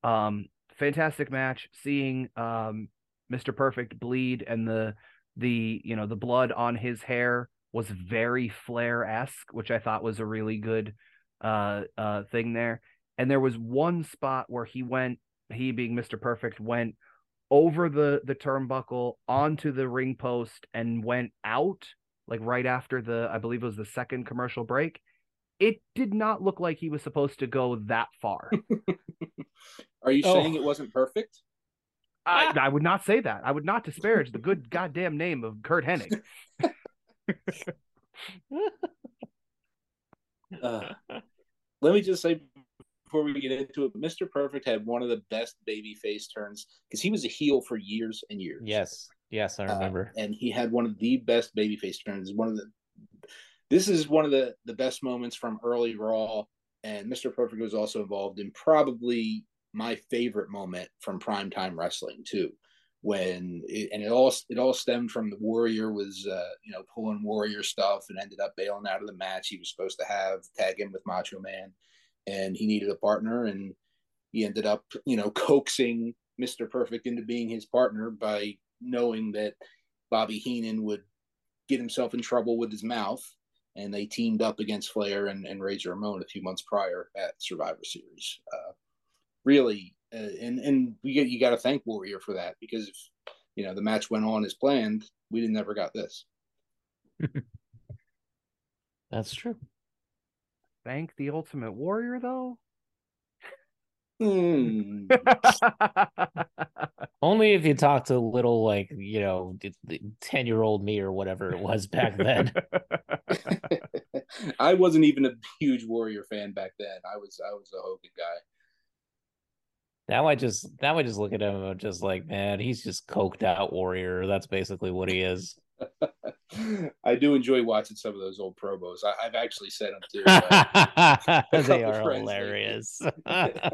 um, fantastic match. Seeing um, Mr. Perfect bleed and the the you know the blood on his hair was very Flair esque, which I thought was a really good uh uh thing there. And there was one spot where he went, he being Mr. Perfect, went over the the turnbuckle onto the ring post and went out like right after the I believe it was the second commercial break. It did not look like he was supposed to go that far. Are you oh. saying it wasn't perfect? I, I would not say that. I would not disparage the good goddamn name of Curt Hennig. uh, let me just say before we get into it, Mr. Perfect had one of the best baby face turns because he was a heel for years and years. Yes, yes, I uh, remember. Uh, and he had one of the best baby face turns. One of the this is one of the the best moments from early Raw, and Mr. Perfect was also involved in probably my favorite moment from primetime wrestling too when it, and it all it all stemmed from the warrior was uh, you know pulling warrior stuff and ended up bailing out of the match he was supposed to have tag in with macho man and he needed a partner and he ended up you know coaxing mr perfect into being his partner by knowing that bobby heenan would get himself in trouble with his mouth and they teamed up against flair and, and razor ramon a few months prior at survivor series uh, really, uh, and and we you got to thank Warrior for that because if you know the match went on as planned, we never got this. That's true. Thank the Ultimate Warrior though. Mm. Only if you talk to little, like, you know, 10 year old me or whatever it was back then. I wasn't even a huge Warrior fan back then. I was I was a Hogan guy. Now I just now I just look at him and I'm just like, man, he's just coked out warrior. That's basically what he is. I do enjoy watching some of those old promos. I, have actually said them too. they are hilarious. it's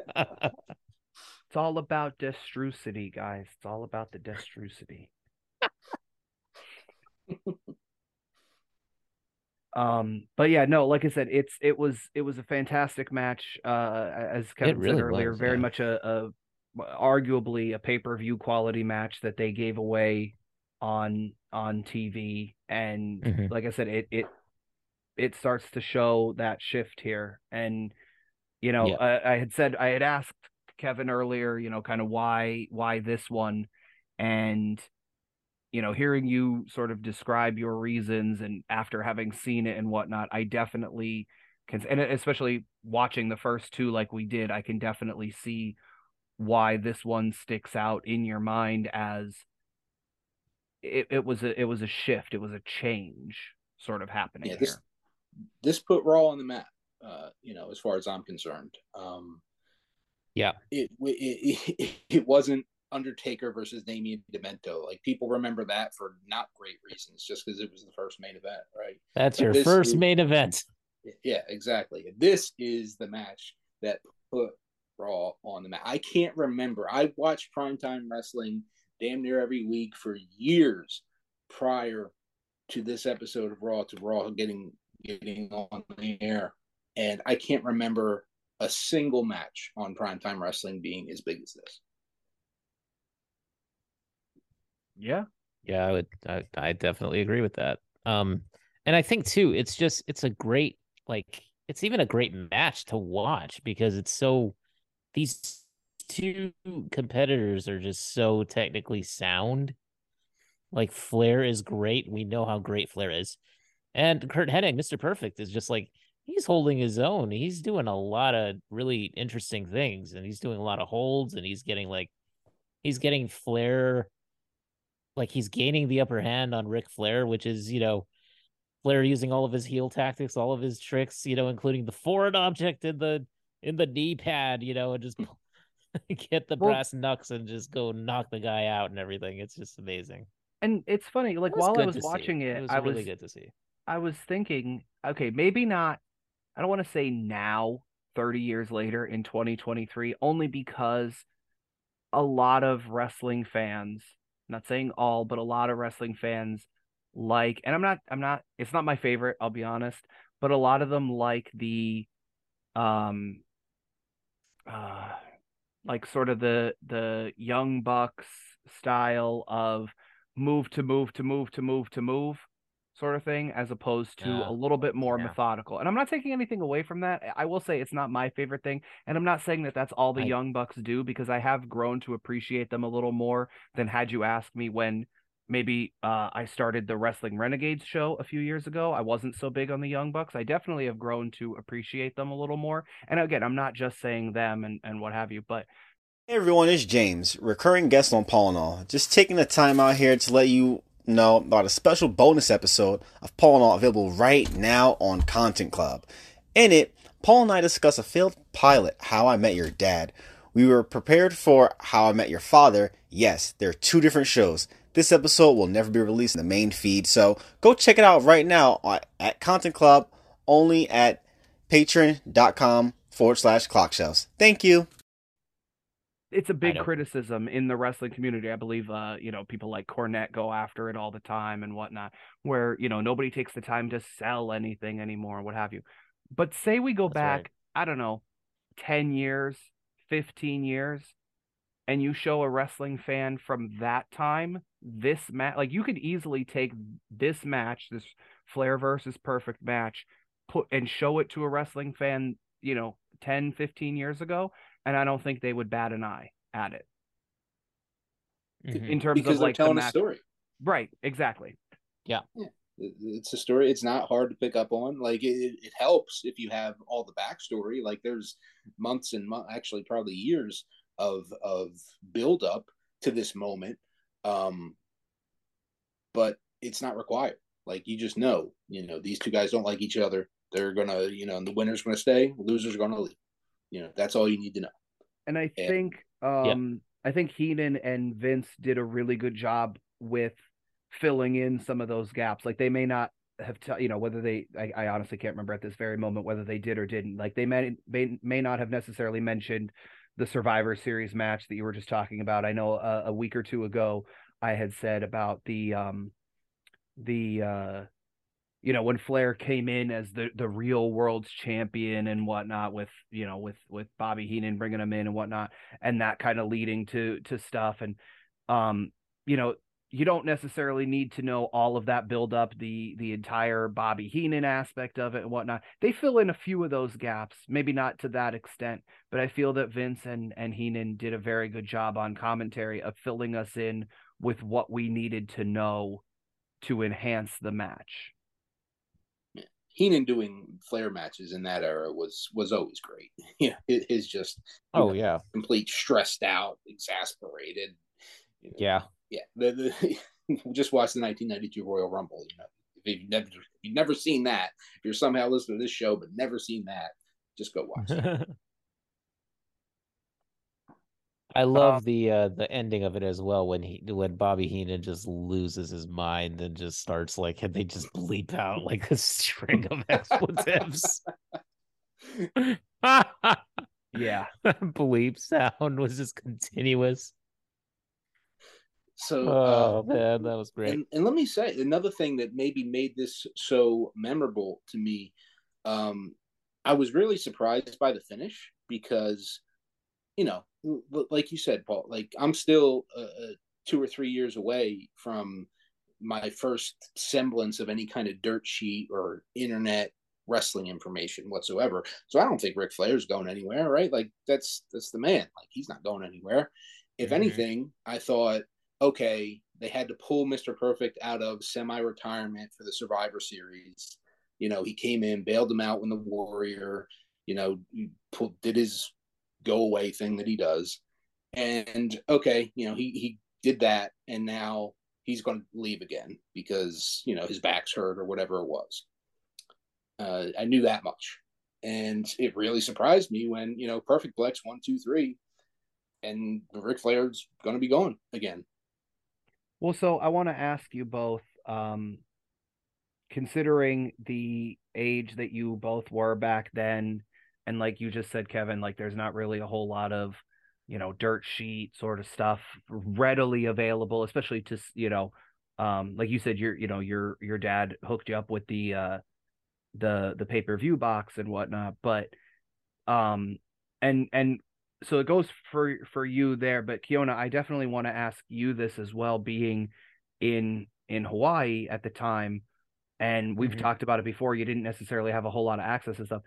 all about destrucity, guys. It's all about the destrucity. um, but yeah, no, like I said, it's it was it was a fantastic match. Uh, as Kevin really said earlier, was, very yeah. much a, a arguably a pay per view quality match that they gave away on on TV, and mm-hmm. like I said, it it it starts to show that shift here. And you know, yeah. I, I had said I had asked Kevin earlier, you know, kind of why why this one, and you know, hearing you sort of describe your reasons, and after having seen it and whatnot, I definitely can, and especially watching the first two like we did, I can definitely see why this one sticks out in your mind as it, it was a it was a shift, it was a change sort of happening yeah, this, here. This put Raw on the map, uh, you know, as far as I'm concerned. Um, yeah, it, it it, it wasn't Undertaker versus Damien Demento. Like people remember that for not great reasons, just because it was the first main event, right? That's but your first is, main event. Yeah, exactly. This is the match that put Raw on the map. I can't remember. I watched primetime wrestling damn near every week for years prior to this episode of Raw to Raw getting getting on the air, and I can't remember a single match on primetime wrestling being as big as this. Yeah, yeah, I would. I, I definitely agree with that. Um, and I think too, it's just it's a great like it's even a great match to watch because it's so these two competitors are just so technically sound. Like Flair is great. We know how great Flair is. And Curt Hennig, Mr. Perfect, is just like he's holding his own. He's doing a lot of really interesting things and he's doing a lot of holds and he's getting like he's getting Flair like he's gaining the upper hand on Ric Flair, which is, you know, Flair using all of his heel tactics, all of his tricks, you know, including the foreign object in the in the knee pad, you know, and just get the well, brass knucks and just go knock the guy out and everything. It's just amazing. And it's funny, like while I was watching it, it was I really was good to see. I was thinking, okay, maybe not. I don't want to say now, 30 years later in 2023, only because a lot of wrestling fans, not saying all, but a lot of wrestling fans like, and I'm not, I'm not, it's not my favorite, I'll be honest, but a lot of them like the, um, uh, like sort of the the young bucks style of move to move to move to move to move sort of thing as opposed to yeah. a little bit more yeah. methodical and i'm not taking anything away from that i will say it's not my favorite thing and i'm not saying that that's all the I... young bucks do because i have grown to appreciate them a little more than had you asked me when maybe uh, I started the Wrestling Renegades show a few years ago. I wasn't so big on the Young Bucks. I definitely have grown to appreciate them a little more. And again, I'm not just saying them and, and what have you, but. Hey everyone, it's James, recurring guest on Paul and All. Just taking the time out here to let you know about a special bonus episode of Paul and All available right now on Content Club. In it, Paul and I discuss a failed pilot, How I Met Your Dad. We were prepared for How I Met Your Father. Yes, there are two different shows. This episode will never be released in the main feed, so go check it out right now at Content Club, only at patreon.com forward slash clockshelves. Thank you. It's a big criticism in the wrestling community. I believe, uh, you know, people like Cornette go after it all the time and whatnot, where, you know, nobody takes the time to sell anything anymore, what have you. But say we go That's back, right. I don't know, 10 years, 15 years, and you show a wrestling fan from that time this match like you could easily take this match this flair versus perfect match put and show it to a wrestling fan you know 10 15 years ago and i don't think they would bat an eye at it mm-hmm. in terms because of like telling the match. a story right exactly yeah. yeah it's a story. It's not hard to pick up on. Like it, it helps if you have all the backstory. Like there's months and mo- actually probably years of of build up to this moment. Um, but it's not required. Like you just know, you know, these two guys don't like each other. They're gonna, you know, and the winner's gonna stay, losers gonna leave. You know, that's all you need to know. And I and, think, um, yeah. I think Heenan and Vince did a really good job with filling in some of those gaps. Like they may not have, t- you know, whether they, I, I, honestly can't remember at this very moment whether they did or didn't. Like they may, may, may not have necessarily mentioned the Survivor Series match that you were just talking about. I know uh, a week or two ago I had said about the, um, the, uh, you know when Flair came in as the the real world's champion and whatnot with you know with with Bobby Heenan bringing him in and whatnot and that kind of leading to to stuff and um you know you don't necessarily need to know all of that build up the the entire Bobby Heenan aspect of it and whatnot. They fill in a few of those gaps, maybe not to that extent, but I feel that Vince and and Heenan did a very good job on commentary of filling us in with what we needed to know to enhance the match. Heenan doing Flair matches in that era was was always great. Yeah, it is just oh know, yeah, complete stressed out, exasperated. You know, yeah, yeah. The, the, just watch the 1992 Royal Rumble. You know, if you've never if you've never seen that, if you're somehow listening to this show but never seen that, just go watch it. I love um, the uh the ending of it as well when he when Bobby Heenan just loses his mind and just starts like and they just bleep out like a string of expletives. yeah. bleep sound was just continuous. So oh uh, man, that was great. And, and let me say another thing that maybe made this so memorable to me. Um I was really surprised by the finish because you know, like you said, Paul, like I'm still uh, uh, two or three years away from my first semblance of any kind of dirt sheet or internet wrestling information whatsoever. So I don't think Ric Flair's going anywhere, right? Like that's that's the man. Like he's not going anywhere. If mm-hmm. anything, I thought, okay, they had to pull Mr. Perfect out of semi-retirement for the Survivor Series. You know, he came in, bailed him out when the Warrior, you know, pulled, did his go away thing that he does. And okay, you know, he he did that and now he's going to leave again because, you know, his back's hurt or whatever it was. Uh, I knew that much. And it really surprised me when, you know, Perfect Plex one, two, three, and Ric Flair's going to be going again. Well, so I want to ask you both, um, considering the age that you both were back then, and like you just said kevin like there's not really a whole lot of you know dirt sheet sort of stuff readily available especially to you know um like you said your you know your your dad hooked you up with the uh the the pay-per-view box and whatnot but um and and so it goes for for you there but Keona i definitely want to ask you this as well being in in hawaii at the time and we've mm-hmm. talked about it before you didn't necessarily have a whole lot of access and stuff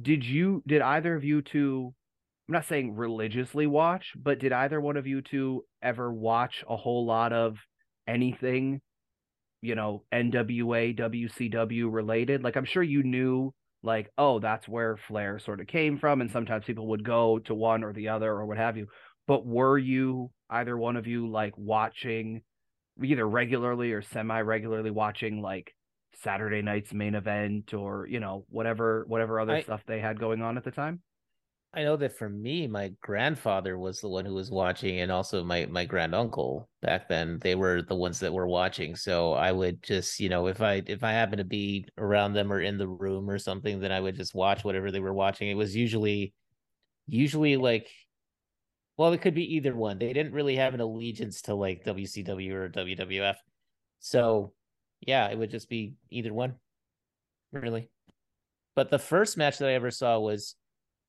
did you did either of you two I'm not saying religiously watch, but did either one of you two ever watch a whole lot of anything, you know, NWA, WCW related? Like I'm sure you knew like, oh, that's where Flair sort of came from, and sometimes people would go to one or the other or what have you. But were you either one of you like watching either regularly or semi regularly watching like Saturday night's main event or you know whatever whatever other I, stuff they had going on at the time. I know that for me, my grandfather was the one who was watching, and also my my grand uncle back then. They were the ones that were watching. So I would just, you know, if I if I happen to be around them or in the room or something, then I would just watch whatever they were watching. It was usually, usually like, well, it could be either one. They didn't really have an allegiance to like WCW or WWF, so yeah, it would just be either one, really. But the first match that I ever saw was,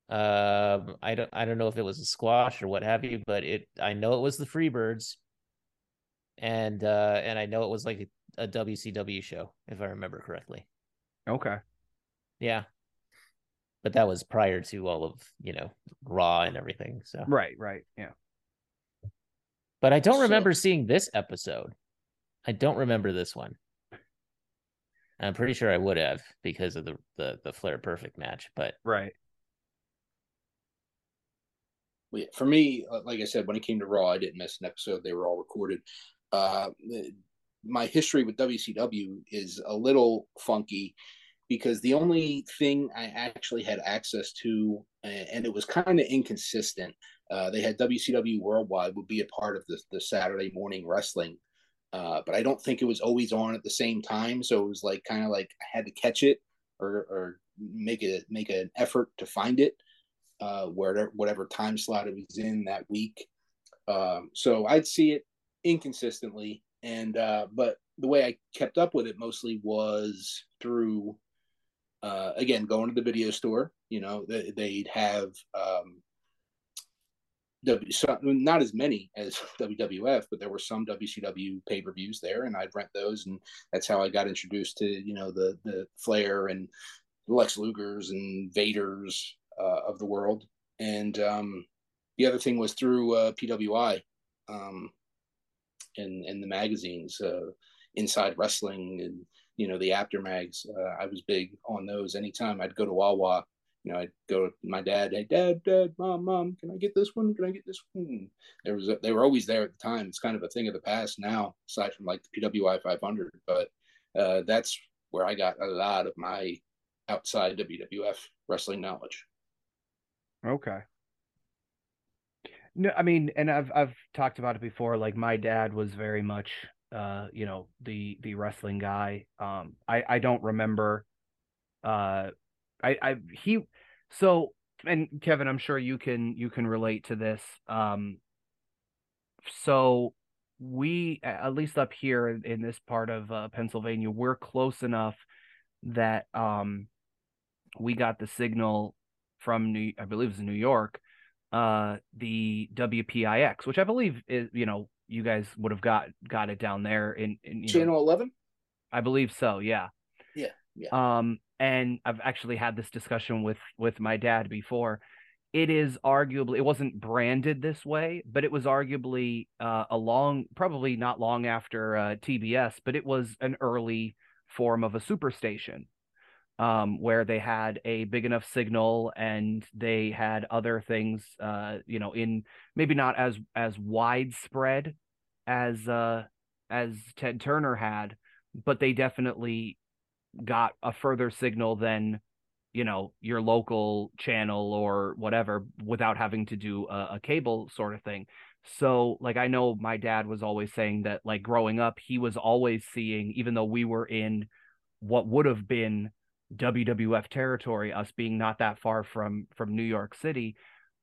um, I don't, I don't know if it was a squash or what have you, but it, I know it was the Freebirds, and uh, and I know it was like a, a WCW show, if I remember correctly. Okay. Yeah. But that was prior to all of you know Raw and everything. So right, right, yeah. But I don't so... remember seeing this episode. I don't remember this one. I'm pretty sure I would have because of the the the Flair Perfect match, but right. For me, uh, like I said, when it came to Raw, I didn't miss an episode. They were all recorded. Uh, my history with WCW is a little funky because the only thing I actually had access to, and it was kind of inconsistent, uh, they had WCW Worldwide would be a part of the, the Saturday morning wrestling, uh, but I don't think it was always on at the same time. So it was like kind of like I had to catch it or, or make it make an effort to find it, uh, whatever time slot it was in that week. Um, so I'd see it inconsistently, and uh, but the way I kept up with it mostly was through uh, again going to the video store. You know, they'd have um, W, so, not as many as WWF, but there were some WCW pay per views there, and I'd rent those, and that's how I got introduced to you know the the Flair and Lex Luger's and Vader's uh, of the world, and um, the other thing was through uh, PWI, um, and and the magazines, uh, Inside Wrestling, and you know the Apter mags. Uh, I was big on those. Anytime I'd go to Wawa you know, I'd go to my dad, hey, dad, dad, mom, mom, can I get this one? Can I get this one? There was, a, they were always there at the time. It's kind of a thing of the past now, aside from like the PWI 500. But uh, that's where I got a lot of my outside WWF wrestling knowledge. Okay. No, I mean, and I've I've talked about it before. Like my dad was very much, uh, you know, the the wrestling guy. Um, I I don't remember, uh, I I he so, and Kevin, I'm sure you can you can relate to this. Um, so we, at least up here in this part of uh, Pennsylvania, we're close enough that um, we got the signal from New, I believe it's New York, uh, the WPIX, which I believe is, you know, you guys would have got got it down there in, in channel eleven. I believe so. Yeah. Yeah. Yeah. Um, and I've actually had this discussion with with my dad before. It is arguably it wasn't branded this way, but it was arguably uh, a long, probably not long after uh, TBS, but it was an early form of a superstation um, where they had a big enough signal and they had other things, uh, you know, in maybe not as as widespread as uh, as Ted Turner had, but they definitely got a further signal than you know your local channel or whatever without having to do a, a, cable sort of thing. So like i know my dad was always saying that like growing up he was always seeing even though we were in what would have been wwf territory us being not that far from from new york city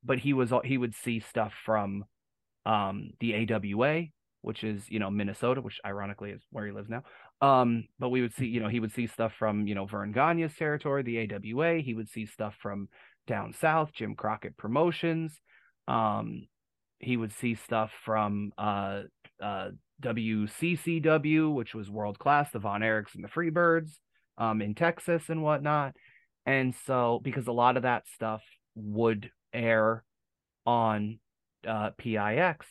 but he was he would see stuff from um the awa which is you know minnesota which ironically is where he lives now um, but we would see, you know, he would see stuff from, you know, Verne Gagne's territory, the AWA. He would see stuff from down south, Jim Crockett Promotions. Um, he would see stuff from uh, uh, WCCW, which was world class, the Von Erichs and the Freebirds um, in Texas and whatnot. And so, because a lot of that stuff would air on uh, PIX,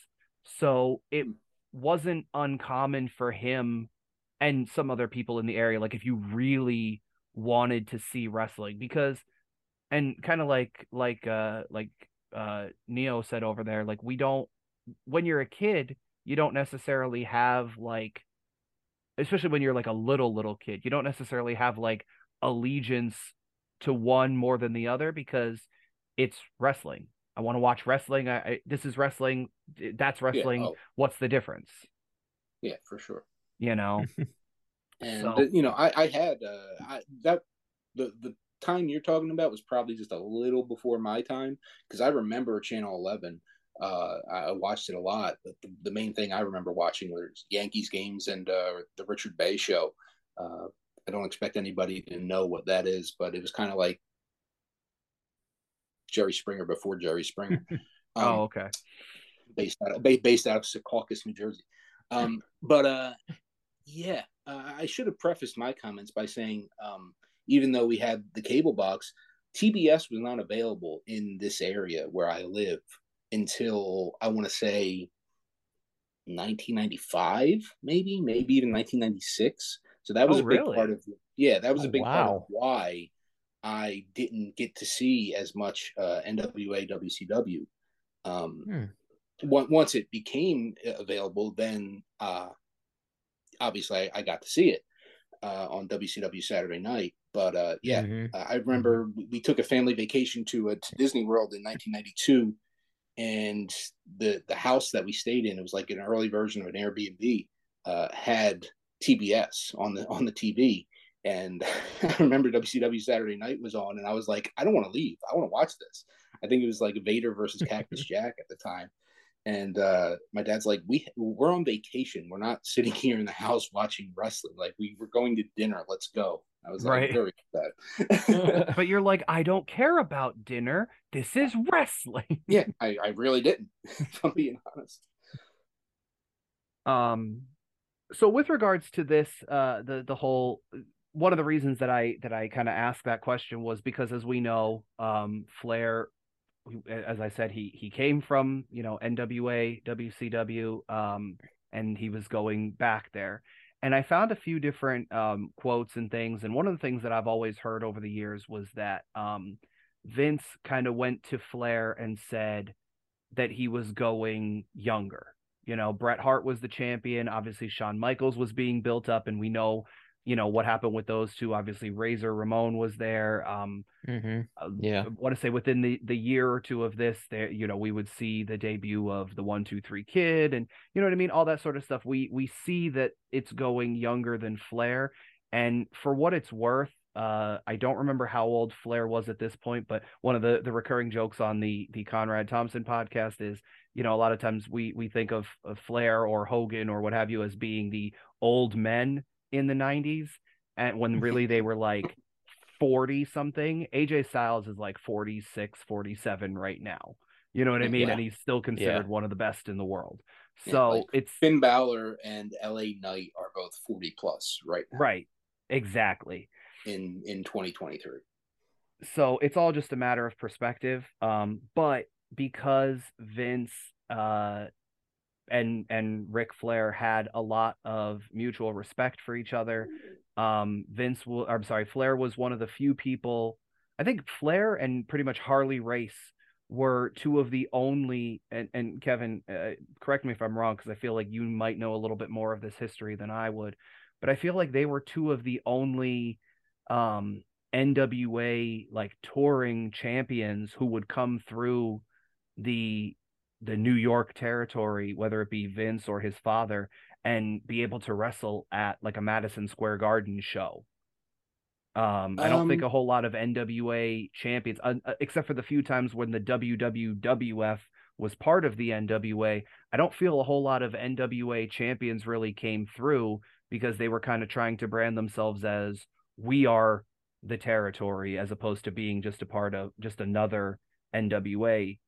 so it wasn't uncommon for him and some other people in the area like if you really wanted to see wrestling because and kind of like like uh like uh neo said over there like we don't when you're a kid you don't necessarily have like especially when you're like a little little kid you don't necessarily have like allegiance to one more than the other because it's wrestling i want to watch wrestling I, I, this is wrestling that's wrestling yeah, oh. what's the difference yeah for sure you know and so. you know i i had uh I, that the the time you're talking about was probably just a little before my time because i remember channel 11 uh i watched it a lot but the, the main thing i remember watching was yankees games and uh the richard Bey show. Uh i don't expect anybody to know what that is but it was kind of like jerry springer before jerry springer. Oh, um, oh okay. based out of based out of secaucus new jersey. Um, but uh, yeah, uh, I should have prefaced my comments by saying, um, even though we had the cable box, TBS was not available in this area where I live until I want to say 1995, maybe, maybe even 1996. So that was oh, a big really? part of yeah, that was oh, a big wow. part of why I didn't get to see as much uh, NWA WCW. Um, hmm. Once it became available, then uh, obviously I, I, got to see it uh, on WCW Saturday Night. But uh, yeah, mm-hmm. I remember we took a family vacation to, uh, to Disney World in 1992, and the the house that we stayed in, it was like an early version of an Airbnb, uh, had TBS on the on the TV. And I remember WCW Saturday Night was on, and I was like, I don't want to leave. I want to watch this. I think it was like Vader versus Cactus Jack at the time. And uh, my dad's like, we we're on vacation. We're not sitting here in the house watching wrestling. Like we were going to dinner. Let's go. I was right. like, very upset. but you're like, I don't care about dinner. This is wrestling. yeah, I, I really didn't. if I'm being honest. Um, so with regards to this, uh, the the whole one of the reasons that I that I kind of asked that question was because as we know, um, Flair, as I said, he he came from you know NWA, WCW, um, and he was going back there. And I found a few different um, quotes and things. And one of the things that I've always heard over the years was that um, Vince kind of went to Flair and said that he was going younger. You know, Bret Hart was the champion. Obviously, Shawn Michaels was being built up, and we know you know what happened with those two. Obviously, Razor Ramon was there. Um, mm-hmm. Uh, yeah, I want to say within the the year or two of this, there you know we would see the debut of the One Two Three Kid, and you know what I mean, all that sort of stuff. We we see that it's going younger than Flair, and for what it's worth, uh, I don't remember how old Flair was at this point, but one of the the recurring jokes on the the Conrad Thompson podcast is, you know, a lot of times we we think of, of Flair or Hogan or what have you as being the old men in the 90s and when really they were like 40 something AJ Styles is like 46 47 right now. You know what I mean? Yeah. and he's still considered yeah. one of the best in the world. So yeah, like it's Finn Balor and LA Knight are both 40 plus right now. right. Exactly. In in 2023 so it's all just a matter of perspective. Um but because Vince uh and and Ric Flair had a lot of mutual respect for each other. Um, Vince will, I'm sorry, Flair was one of the few people. I think Flair and pretty much Harley Race were two of the only. And and Kevin, uh, correct me if I'm wrong, because I feel like you might know a little bit more of this history than I would. But I feel like they were two of the only um, NWA like touring champions who would come through the the New York territory, whether it be Vince or his father, and be able to wrestle at like a Madison Square Garden show. Um, I don't um, think a whole lot of NWA champions, uh, except for the few times when the WWWF was part of the NWA. I don't feel a whole lot of NWA champions really came through because they were kind of trying to brand themselves as we are the territory as opposed to being just a part of just another NWA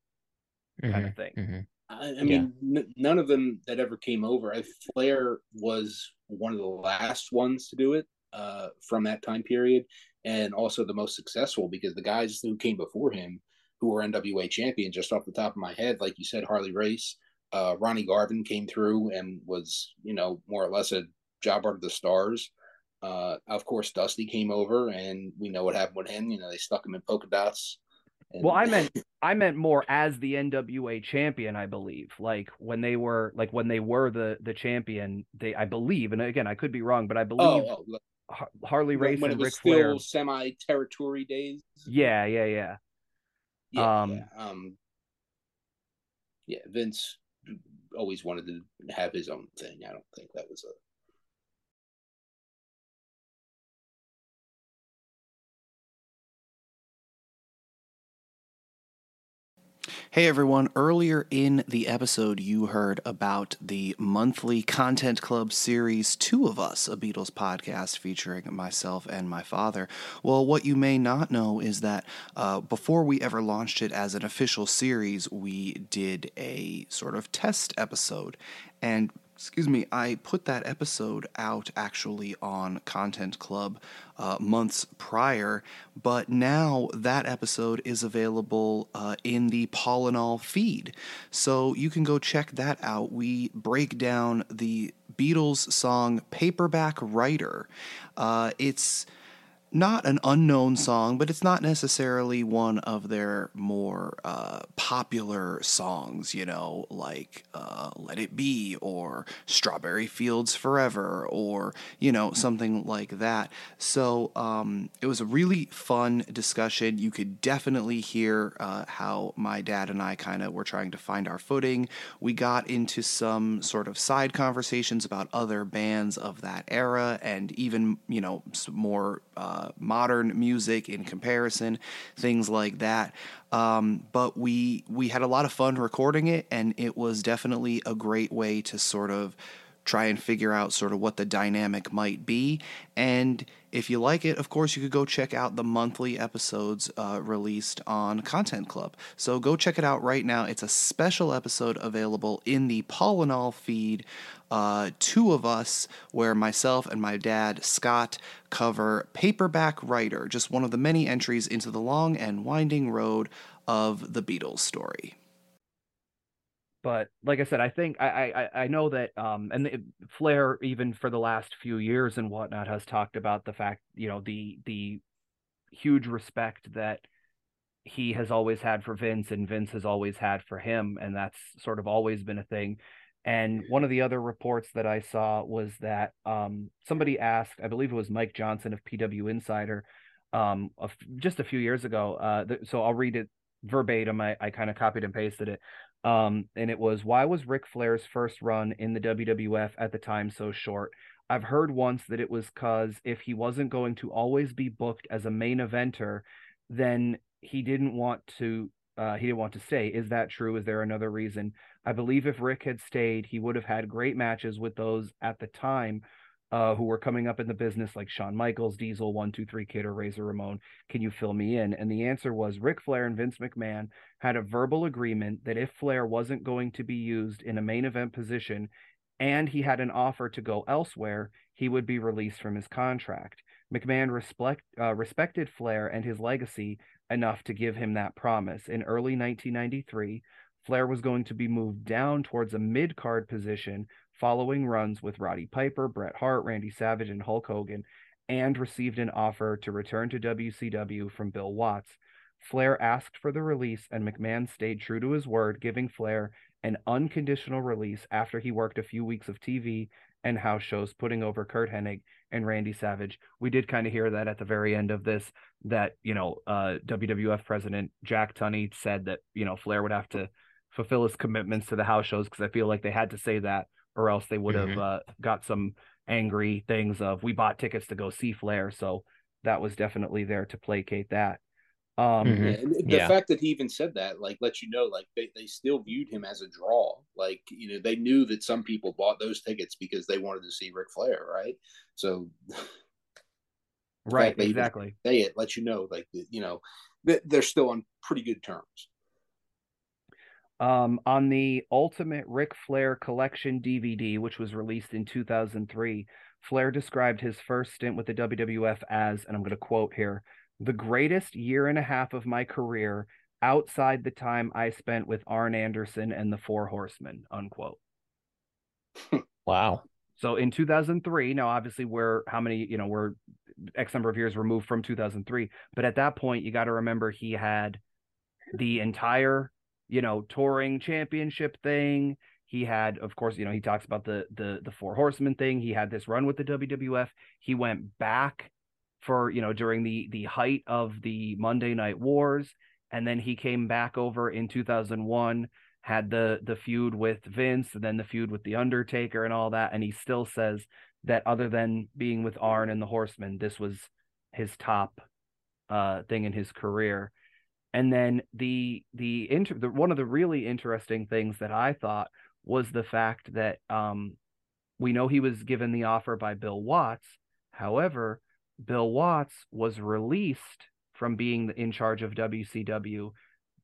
mm-hmm, kind of thing. Mm-hmm. I, I, mean, yeah. n- none of them that ever came over. I, Flair was one of the last ones to do it uh, from that time period, and also the most successful because the guys who came before him, who were NWA champion, just off the top of my head, like you said, Harley Race, uh, Ronnie Garvin came through and was, you know, more or less a jobber of the stars. Uh, of course, Dusty came over, and we know what happened with him. You know, they stuck him in polka dots and... Well, I meant I meant more as the NWA champion, I believe. Like when they were like when they were the the champion, they I believe, and again I could be wrong, but I believe oh, oh, Harley Race when and Ric Flair semi territory days. Yeah, yeah, yeah. Yeah, um, yeah. um, yeah. Vince always wanted to have his own thing. I don't think that was a Hey everyone, earlier in the episode, you heard about the monthly Content Club series, Two of Us, a Beatles podcast featuring myself and my father. Well, what you may not know is that uh, before we ever launched it as an official series, we did a sort of test episode. And excuse me, I put that episode out actually on Content Club uh, months prior, but now that episode is available uh, in the Paul and All feed. So you can go check that out. We break down the Beatles song Paperback Writer. Uh, it's not an unknown song, but it's not necessarily one of their more uh, popular songs, you know, like uh, Let It Be or Strawberry Fields Forever or, you know, something like that. So um, it was a really fun discussion. You could definitely hear uh, how my dad and I kind of were trying to find our footing. We got into some sort of side conversations about other bands of that era and even, you know, more uh, modern music in comparison, things like that. Um, but we we had a lot of fun recording it, and it was definitely a great way to sort of try and figure out sort of what the dynamic might be. And if you like it, of course, you could go check out the monthly episodes uh, released on Content Club. So go check it out right now. It's a special episode available in the Paul and All feed. Uh, two of us, where myself and my dad, Scott, cover Paperback Writer, just one of the many entries into the long and winding road of the Beatles story but like I said, I think I I I know that um and the, Flair even for the last few years and whatnot has talked about the fact you know the the huge respect that he has always had for Vince and Vince has always had for him and that's sort of always been a thing. And one of the other reports that I saw was that um somebody asked, I believe it was Mike Johnson of PW Insider, um, just a few years ago. Uh, th- so I'll read it verbatim. I, I kind of copied and pasted it. Um, and it was why was Ric Flair's first run in the WWF at the time so short? I've heard once that it was because if he wasn't going to always be booked as a main eventer, then he didn't want to uh, he didn't want to stay. Is that true? Is there another reason? I believe if Ric had stayed, he would have had great matches with those at the time uh, who were coming up in the business, like Shawn Michaels, Diesel, One Two Three Kid, or Razor Ramon. Can you fill me in? And the answer was Ric Flair and Vince McMahon had a verbal agreement that if Flair wasn't going to be used in a main event position, and he had an offer to go elsewhere, he would be released from his contract. McMahon respect, uh, respected Flair and his legacy enough to give him that promise. In early 1993, Flair was going to be moved down towards a mid card position following runs with Roddy Piper, Bret Hart, Randy Savage, and Hulk Hogan, and received an offer to return to WCW from Bill Watts. Flair asked for the release, and McMahon stayed true to his word, giving Flair an unconditional release after he worked a few weeks of TV and house shows, putting over Curt Hennig and Randy Savage. We did kind of hear that at the very end of this, that, you know, uh, WWF president Jack Tunney said that, you know, Flair would have to fulfill his commitments to the house shows because I feel like they had to say that or else they would have mm-hmm. uh, got some angry things of we bought tickets to go see Flair, so that was definitely there to placate that. Um, mm-hmm. the yeah. fact that he even said that, like, lets you know, like, they, they still viewed him as a draw. Like, you know, they knew that some people bought those tickets because they wanted to see Ric Flair, right? So, right, exactly. They it lets you know, like, you know, they're still on pretty good terms. Um, on the Ultimate Ric Flair Collection DVD, which was released in 2003, Flair described his first stint with the WWF as, and I'm going to quote here, the greatest year and a half of my career outside the time I spent with Arn Anderson and the Four Horsemen, unquote. wow. So in 2003, now obviously we're how many, you know, we're X number of years removed from 2003, but at that point, you got to remember he had the entire you know, touring championship thing. He had, of course, you know, he talks about the the the four horsemen thing. He had this run with the WWF. He went back for, you know, during the the height of the Monday Night Wars, and then he came back over in 2001 had the the feud with Vince and then the feud with the Undertaker and all that and he still says that other than being with Arn and the Horsemen this was his top uh thing in his career and then the the inter the, one of the really interesting things that I thought was the fact that um, we know he was given the offer by Bill Watts. However, Bill Watts was released from being in charge of WCW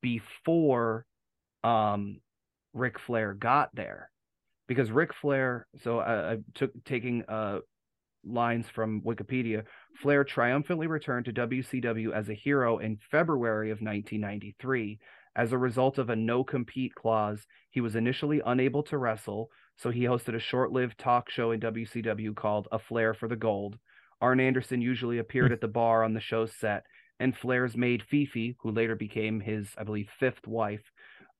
before um, Ric Flair got there, because Ric Flair. So I, I took taking uh, lines from Wikipedia, Flair triumphantly returned to WCW as a hero in February of 1993. As a result of a no compete clause, he was initially unable to wrestle, So he hosted a short-lived talk show in WCW called A Flair for the Gold. Arn Anderson usually appeared hmm. at the bar on the show's set, and Flair's maid Fifi, who later became his, I believe, fifth wife,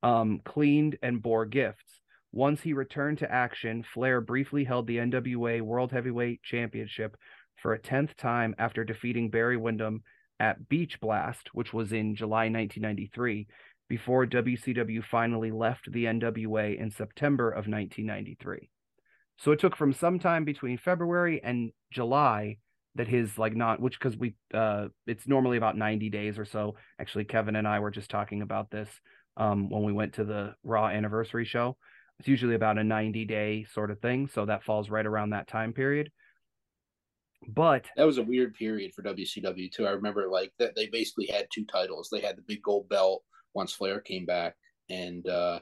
um, cleaned and bore gifts. Once he returned to action, Flair briefly held the NWA World Heavyweight Championship for a tenth time after defeating Barry Windham at Beach Blast, which was in July 1993, before WCW finally left the NWA in September of 1993. So it took from sometime between February and July that his like not which because we uh it's normally about 90 days or so. Actually, Kevin and I were just talking about this um when we went to the Raw anniversary show. It's usually about a 90 day sort of thing, so that falls right around that time period. But that was a weird period for WCW too. I remember like that they basically had two titles. They had the big gold belt once Flair came back, and uh,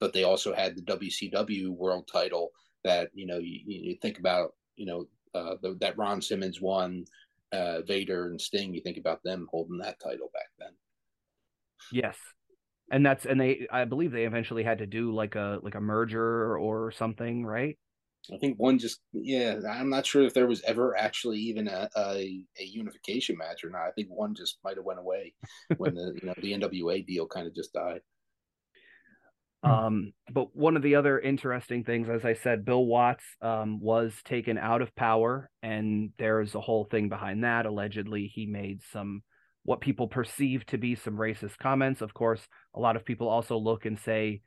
but they also had the WCW World Title that you know you, you think about you know uh, the, that Ron Simmons won, uh, Vader and Sting. You think about them holding that title back then. Yes, and that's and they I believe they eventually had to do like a like a merger or something, right? I think one just yeah. I'm not sure if there was ever actually even a, a, a unification match or not. I think one just might have went away when the you know the NWA deal kind of just died. Um, but one of the other interesting things, as I said, Bill Watts um, was taken out of power, and there's a whole thing behind that. Allegedly, he made some what people perceive to be some racist comments. Of course, a lot of people also look and say,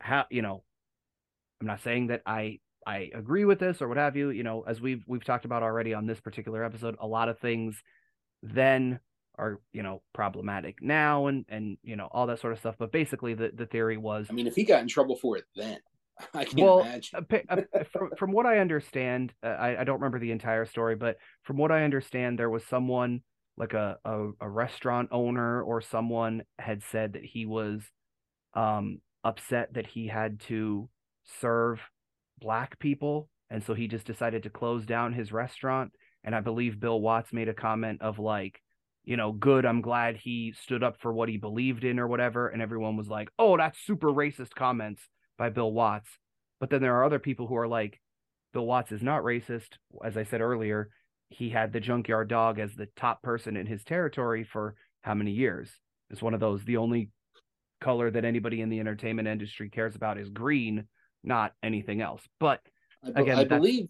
"How you know?" I'm not saying that I I agree with this or what have you. You know, as we've we've talked about already on this particular episode, a lot of things then are you know problematic now and and you know all that sort of stuff. But basically, the the theory was. I mean, if he got in trouble for it, then I can well, imagine. from from what I understand, uh, I I don't remember the entire story, but from what I understand, there was someone like a, a, a restaurant owner or someone had said that he was um upset that he had to serve black people and so he just decided to close down his restaurant. And i believe bill watts made a comment of like you know good i'm glad he stood up for what he believed in or whatever. And everyone was like oh that's super racist comments by bill watts. But then there are other people who are like bill watts is not racist. As i said earlier he had the junkyard dog as the top person in his territory for how many years? It's one of those the only color that anybody in the entertainment industry cares about is green not anything else. But again, I believe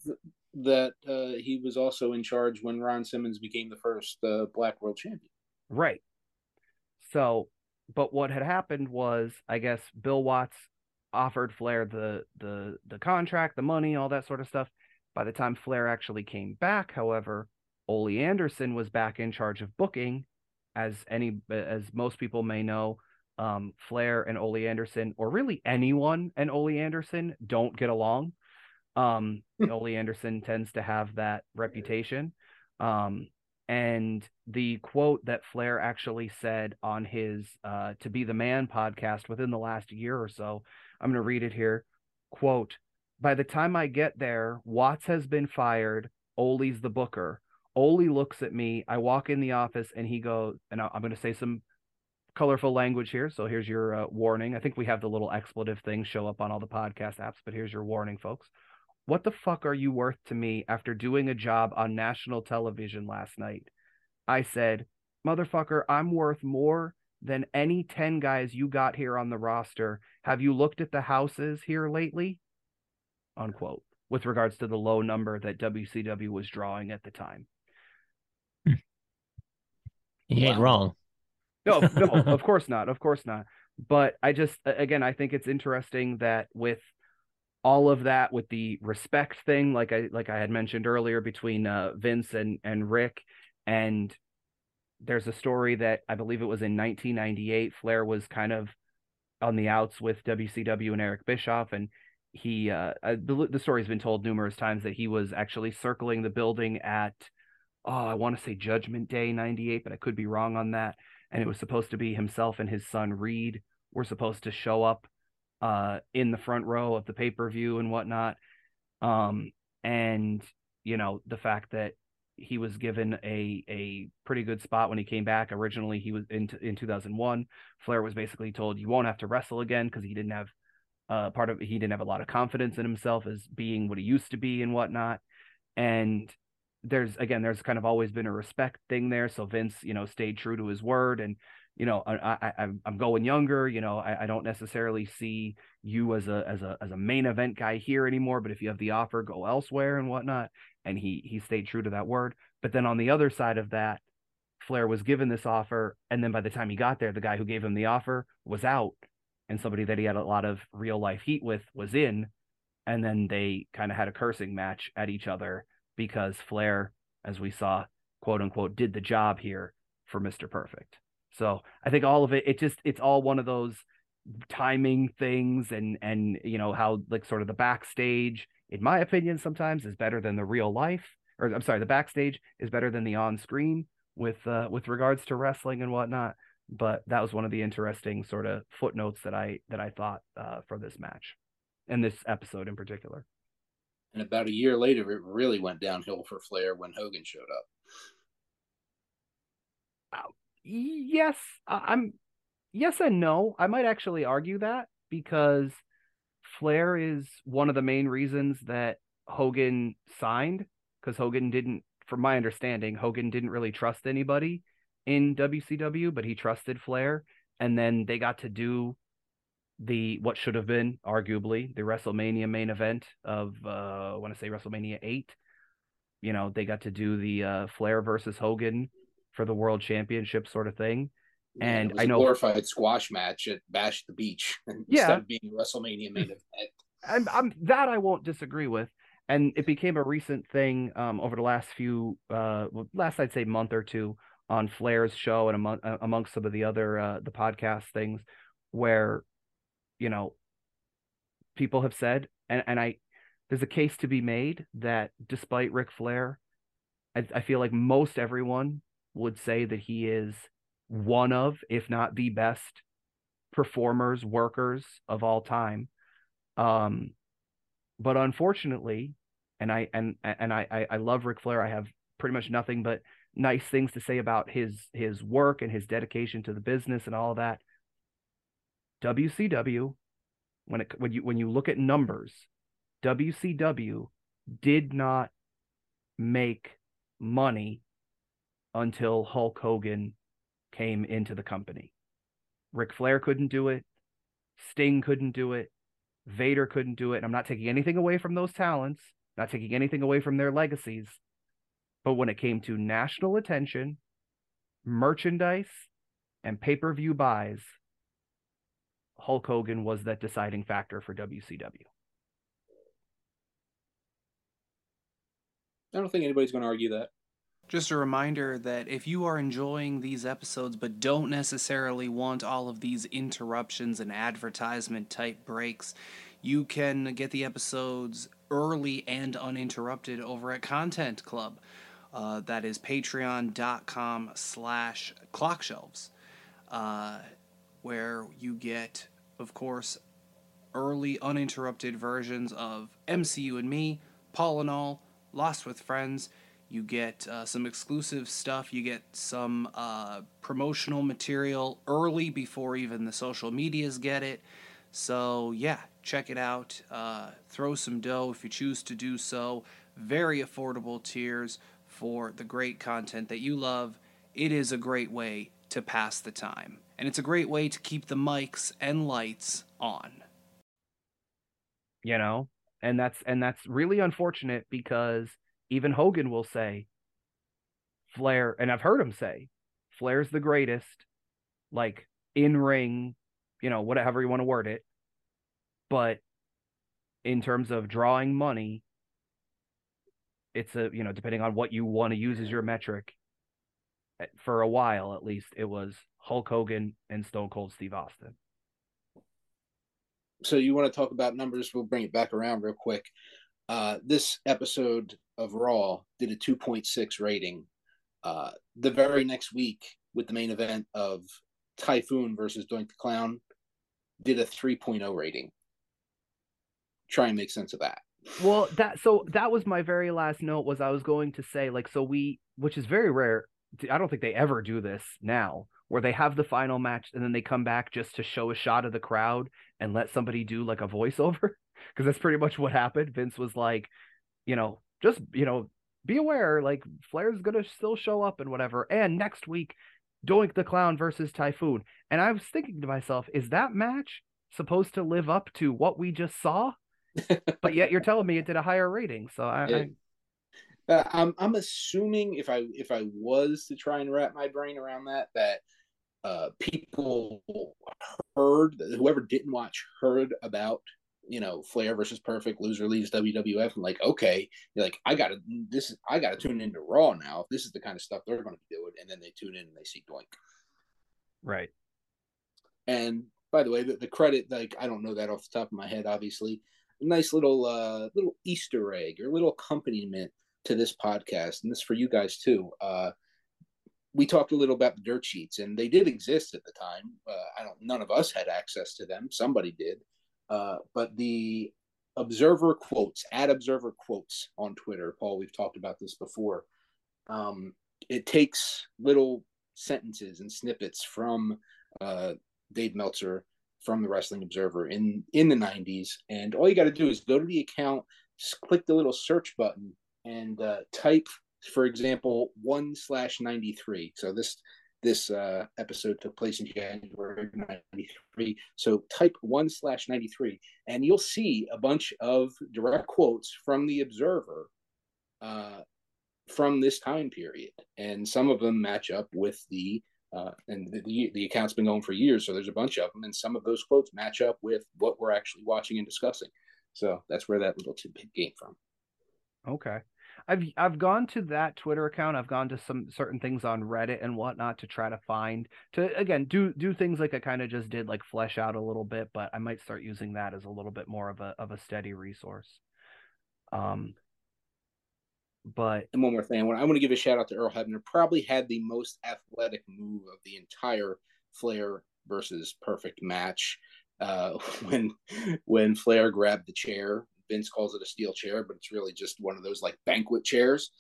that uh, he was also in charge when Ron Simmons became the first uh, Black World Champion. Right. So, but what had happened was, I guess Bill Watts offered Flair the the the contract, the money, all that sort of stuff. By the time Flair actually came back, however, Ole Anderson was back in charge of booking, as any as most people may know um, Flair and Ole Anderson, or really anyone and Ole Anderson, don't get along. Um, hmm. Ole Anderson tends to have that reputation. Um, and the quote that Flair actually said on his uh, To Be the Man podcast within the last year or so, I'm going to read it here. Quote, by the time I get there, Watts has been fired. Ole's the booker. Ole looks at me. I walk in the office and he goes, and I'm going to say some colorful language here. So here's your uh, warning. I think we have the little expletive thing show up on all the podcast apps, but here's your warning, folks. What the fuck are you worth to me after doing a job on national television last night? I said, motherfucker, I'm worth more than any 10 guys you got here on the roster. Have you looked at the houses here lately? Unquote. With regards to the low number that WCW was drawing at the time. He ain't wow. wrong. No, no, of course not. Of course not. But I just again I think it's interesting that with all of that with the respect thing like I like I had mentioned earlier between uh, Vince and and Ric and there's a story that I believe it was in 1998 Flair was kind of on the outs with WCW and Eric Bischoff and he uh, uh the, the story's been told numerous times that he was actually circling the building at oh I want to say Judgment Day 98 but I could be wrong on that and it was supposed to be himself and his son Reid were supposed to show up uh, in the front row of the pay per view and whatnot. Um, and you know the fact that he was given a a pretty good spot when he came back. Originally, he was in in 2001. Flair was basically told you won't have to wrestle again because he didn't have Uh, part of he didn't have a lot of confidence in himself as being what he used to be and whatnot. And there's again, there's kind of always been a respect thing there. So Vince, you know, stayed true to his word and you know, I, I I'm going younger. You know, I, I don't necessarily see you as a as a as a main event guy here anymore. But if you have the offer, go elsewhere and whatnot. And he he stayed true to that word. But then on the other side of that, Flair was given this offer, and then by the time he got there, the guy who gave him the offer was out, and somebody that he had a lot of real life heat with was in, and then they kind of had a cursing match at each other because Flair, as we saw, quote unquote, did the job here for Mister Perfect. So I think all of it, it just it's all one of those timing things and and you know how like sort of the backstage in my opinion sometimes is better than the real life or i'm sorry the backstage is better than the on screen with uh with regards to wrestling and whatnot but that was one of the interesting sort of footnotes that i that i thought uh for this match and this episode in particular and about a year later it really went downhill for flair when hogan showed up uh, yes, I'm yes and no. I might actually argue that because Flair is one of the main reasons that Hogan signed because Hogan didn't, from my understanding, Hogan didn't really trust anybody in WCW, but he trusted Flair, and then they got to do the what should have been arguably the WrestleMania main event of uh I want to say WrestleMania 8 you know they got to do the uh Flair versus Hogan for the world championship sort of thing. Yeah, and I know glorified squash match at Bash the Beach yeah. instead of being WrestleMania main event. I'm, I'm that I won't disagree with, and it became a recent thing um, over the last few, uh, last I'd say month or two on Flair's show and among uh, amongst some of the other uh, the podcast things, where, you know, people have said, and and I, there's a case to be made that despite Ric Flair, I, I feel like most everyone would say that he is one of, if not the best performers, workers of all time. Um, but unfortunately, and I and and I I love Ric Flair. I have pretty much nothing but nice things to say about his his work and his dedication to the business and all that. WCW, when it when you when you look at numbers, WCW did not make money until Hulk Hogan came into the company. Ric Flair couldn't do it. Sting couldn't do it. Vader couldn't do it. And I'm not taking anything away from those talents, not taking anything away from their legacies. But when it came to national attention, merchandise, and pay per view buys, Hulk Hogan was that deciding factor for WCW. I don't think anybody's going to argue that. Just a reminder that if you are enjoying these episodes but don't necessarily want all of these interruptions and advertisement type breaks, you can get the episodes early and uninterrupted over at Content Club. Uh, that is patreon.com slash clockshelves, uh, where you get, of course, early uninterrupted versions of MCU and Me, Paul and All, Lost with Friends, you get uh, some exclusive stuff. You get some uh, promotional material early before even the social medias get it. So, yeah, check it out. Uh, throw some dough if you choose to do so. Very affordable tiers for the great content that you love. It is a great way to pass the time. And it's a great way to keep the mics and lights on. You know, and that's and that's really unfortunate because even Hogan will say Flair, and I've heard him say Flair's the greatest, like in ring, you know, whatever you want to word it. But in terms of drawing money, it's a, you know, depending on what you want to use as your metric, eh, for a while at least, it was Hulk Hogan and Stone Cold Steve Austin. So you want to talk about numbers? We'll bring it back around real quick. Uh, this episode of Raw did a 2.6 rating. Uh, the very next week, with the main event of Typhoon versus Doink the Clown, did a 3.0 rating. Try and make sense of that. Well, that so that was my very last note. Was I was going to say like so we, which is very rare. I don't think they ever do this now, where they have the final match and then they come back just to show a shot of the crowd and let somebody do like a voiceover because that's pretty much what happened. Vince was like, you know, just you know, be aware, like Flair's gonna still show up and whatever. And next week, Doink the Clown versus Typhoon. And I was thinking to myself, is that match supposed to live up to what we just saw? but yet you're telling me it did a higher rating. So I, I uh, I'm I'm assuming if I if I was to try and wrap my brain around that that uh, people heard whoever didn't watch heard about you know Flair versus Perfect loser leaves WWF and like okay you're like I gotta this I gotta tune into Raw now. If this is the kind of stuff they're going to be doing. And then they tune in and they see Doink right. And by the way the, the credit like I don't know that off the top of my head obviously. A nice little uh little Easter egg or little accompaniment to this podcast, and this for you guys too. Uh, we talked a little about the dirt sheets, and they did exist at the time. Uh, I don't. None of us had access to them. Somebody did, uh, but the observer quotes at observer quotes on Twitter. Paul, we've talked about this before. Um, it takes little sentences and snippets from uh, Dave Meltzer from the Wrestling Observer in in the 90s, and all you got to do is go to the account, click the little search button, and uh, type, for example, one slash ninety three. So this this uh, episode took place in January ninety three. So type one slash ninety three, and you'll see a bunch of direct quotes from the Observer. Uh, from this time period, and some of them match up with the uh, and the, the account's been going for years, so there's a bunch of them, and some of those quotes match up with what we're actually watching and discussing. So that's where that little tidbit came from. Okay. I've I've gone to that Twitter account. I've gone to some certain things on Reddit and whatnot to try to find to again do do things like I kind of just did, like flesh out a little bit. But I might start using that as a little bit more of a of a steady resource. Um, but and one more thing, I want, I want to give a shout out to Earl Hebner. Probably had the most athletic move of the entire Flair versus Perfect match. Uh, when when Flair grabbed the chair Vince calls it a steel chair, but it's really just one of those like banquet chairs.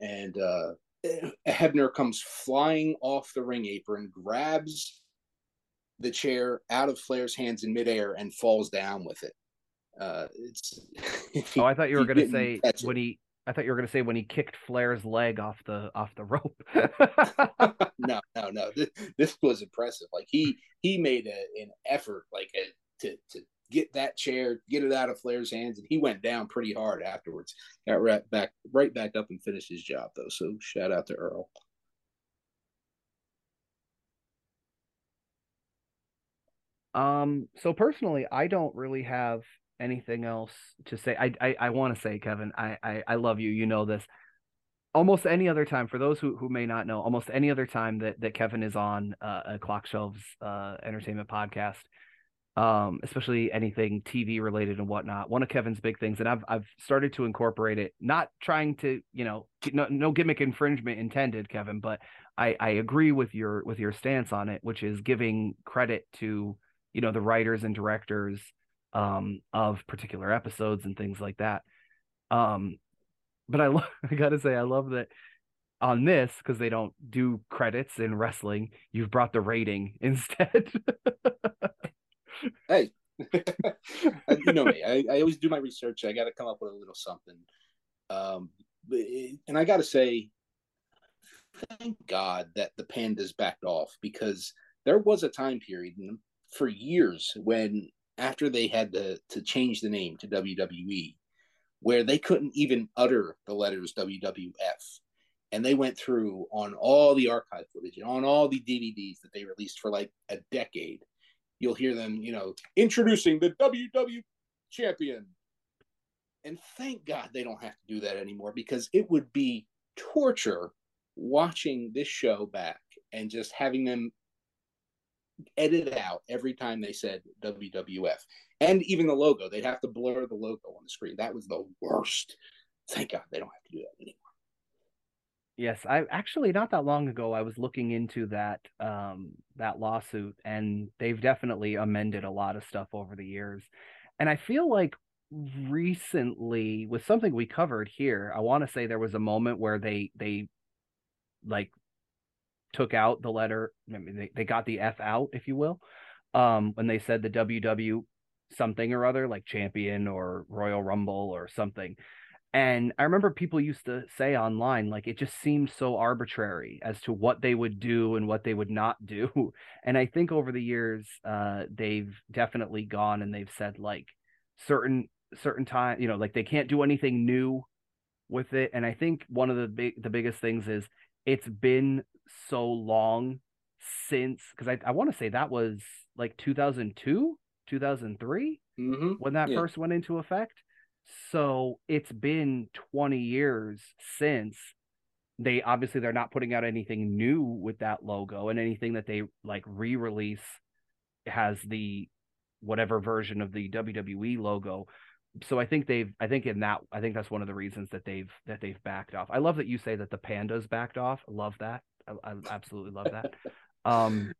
And uh, Hebner comes flying off the ring apron, grabs the chair out of Flair's hands in midair, and falls down with it. Uh, it's. oh, I thought you were going to say when he. I thought you were going to say when he kicked Flair's leg off the off the rope. no, no, no. This, this, was impressive. Like he he made a, an effort, like a, to to get that chair, get it out of Flair's hands, and he went down pretty hard afterwards. Got right back, right back up and finished his job though. So shout out to Earl. Um. So personally, I don't really have anything else to say. I I, I want to say, Kevin, I, I I love you. You know this. Almost any other time, for those who, who may not know, almost any other time that, that Kevin is on uh, a Clock Shelves uh, Entertainment podcast, um, especially anything TV related and whatnot. One of Kevin's big things, and I've I've started to incorporate it. Not trying to, you know, no, no gimmick infringement intended, Kevin, but I I agree with your with your stance on it, which is giving credit to you know the writers and directors um, of particular episodes and things like that. Um, but I lo- I gotta say I love that on this because they don't do credits in wrestling. You've brought the rating instead hey, you know me. I, I always do my research. I got to come up with a little something. Um, and I got to say, thank God that the pandas backed off because there was a time period for years when after they had to, to change the name to WWE, where they couldn't even utter the letters WWF. And they went through on all the archive footage and on all the DVDs that they released for like a decade you'll hear them, you know, introducing the WW champion. And thank God they don't have to do that anymore because it would be torture watching this show back and just having them edit out every time they said WWF. And even the logo, they'd have to blur the logo on the screen. That was the worst. Thank God they don't have to do that anymore. Yes, I actually not that long ago I was looking into that um that lawsuit and they've definitely amended a lot of stuff over the years. And I feel like recently with something we covered here, I want to say there was a moment where they they like took out the letter. I mean, they, they got the F out, if you will, um, when they said the WW something or other, like champion or Royal Rumble or something. And I remember people used to say online, like, it just seemed so arbitrary as to what they would do and what they would not do. And I think over the years, uh, they've definitely gone and they've said, like, certain, certain time, you know, like they can't do anything new with it. And I think one of the big, the biggest things is it's been so long since, because I, I want to say that was like 2002, 2003 mm-hmm. when that yeah. first went into effect so it's been 20 years since they obviously they're not putting out anything new with that logo and anything that they like re-release has the whatever version of the WWE logo. So I think they've I think in that I think that's one of the reasons that they've that they've backed off. I love that you say that the pandas backed off. Love that. I, I absolutely love that. Um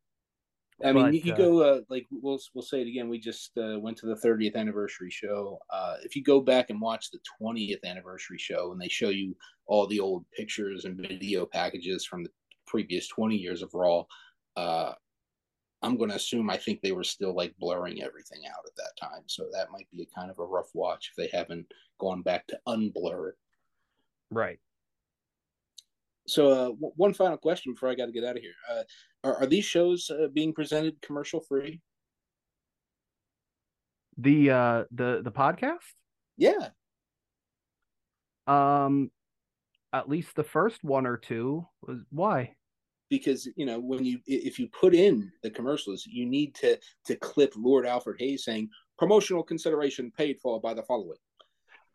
I mean, but, you, uh, go uh, like we'll we'll say it again. We just uh, went to the 30th anniversary show. Uh, if you go back and watch the 20th anniversary show, and they show you all the old pictures and video packages from the previous 20 years of Raw, uh, I'm going to assume I think they were still like blurring everything out at that time. So that might be a kind of a rough watch if they haven't gone back to unblur it. Right. So, uh, w- one final question before I got to get out of here: uh, are, are these shows uh, being presented commercial free? The uh, the the podcast? Yeah. Um, at least the first one or two was why? Because you know when you if you put in the commercials, you need to to clip Lord Alfred Hayes saying promotional consideration paid for by the following.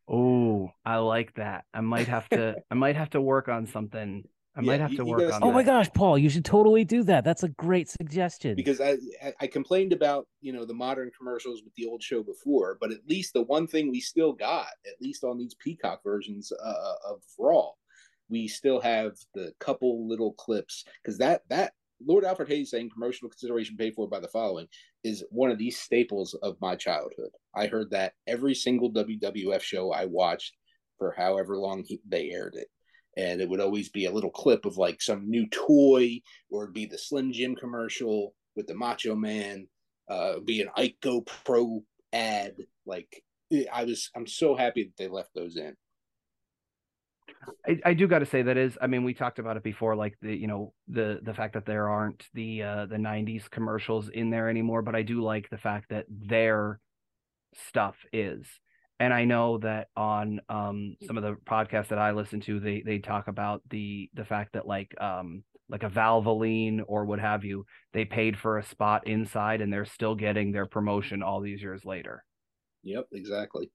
Oh, I like that. I might have to. I might have to work on something. I yeah, might have you, to work on. Oh that. my gosh, Paul, you should totally do that. That's a great suggestion. Because I I complained about you know the modern commercials with the old show before, but at least the one thing we still got, at least on these Peacock versions uh, of Raw, we still have the couple little clips because that that Lord Alfred Hayes saying promotional consideration paid for by the following is one of these staples of my childhood. I heard that every single WWF show I watched for however long he, they aired it. And it would always be a little clip of like some new toy, or it'd be the Slim Jim commercial with the Macho Man, uh, be an Go Pro ad. Like I was, I'm so happy that they left those in. I, I do got to say that is I mean we talked about it before like the you know the the fact that there aren't the uh the 90s commercials in there anymore but I do like the fact that their stuff is and I know that on um some of the podcasts that I listen to they they talk about the the fact that like um like a Valvoline or what have you they paid for a spot inside and they're still getting their promotion all these years later. Yep, exactly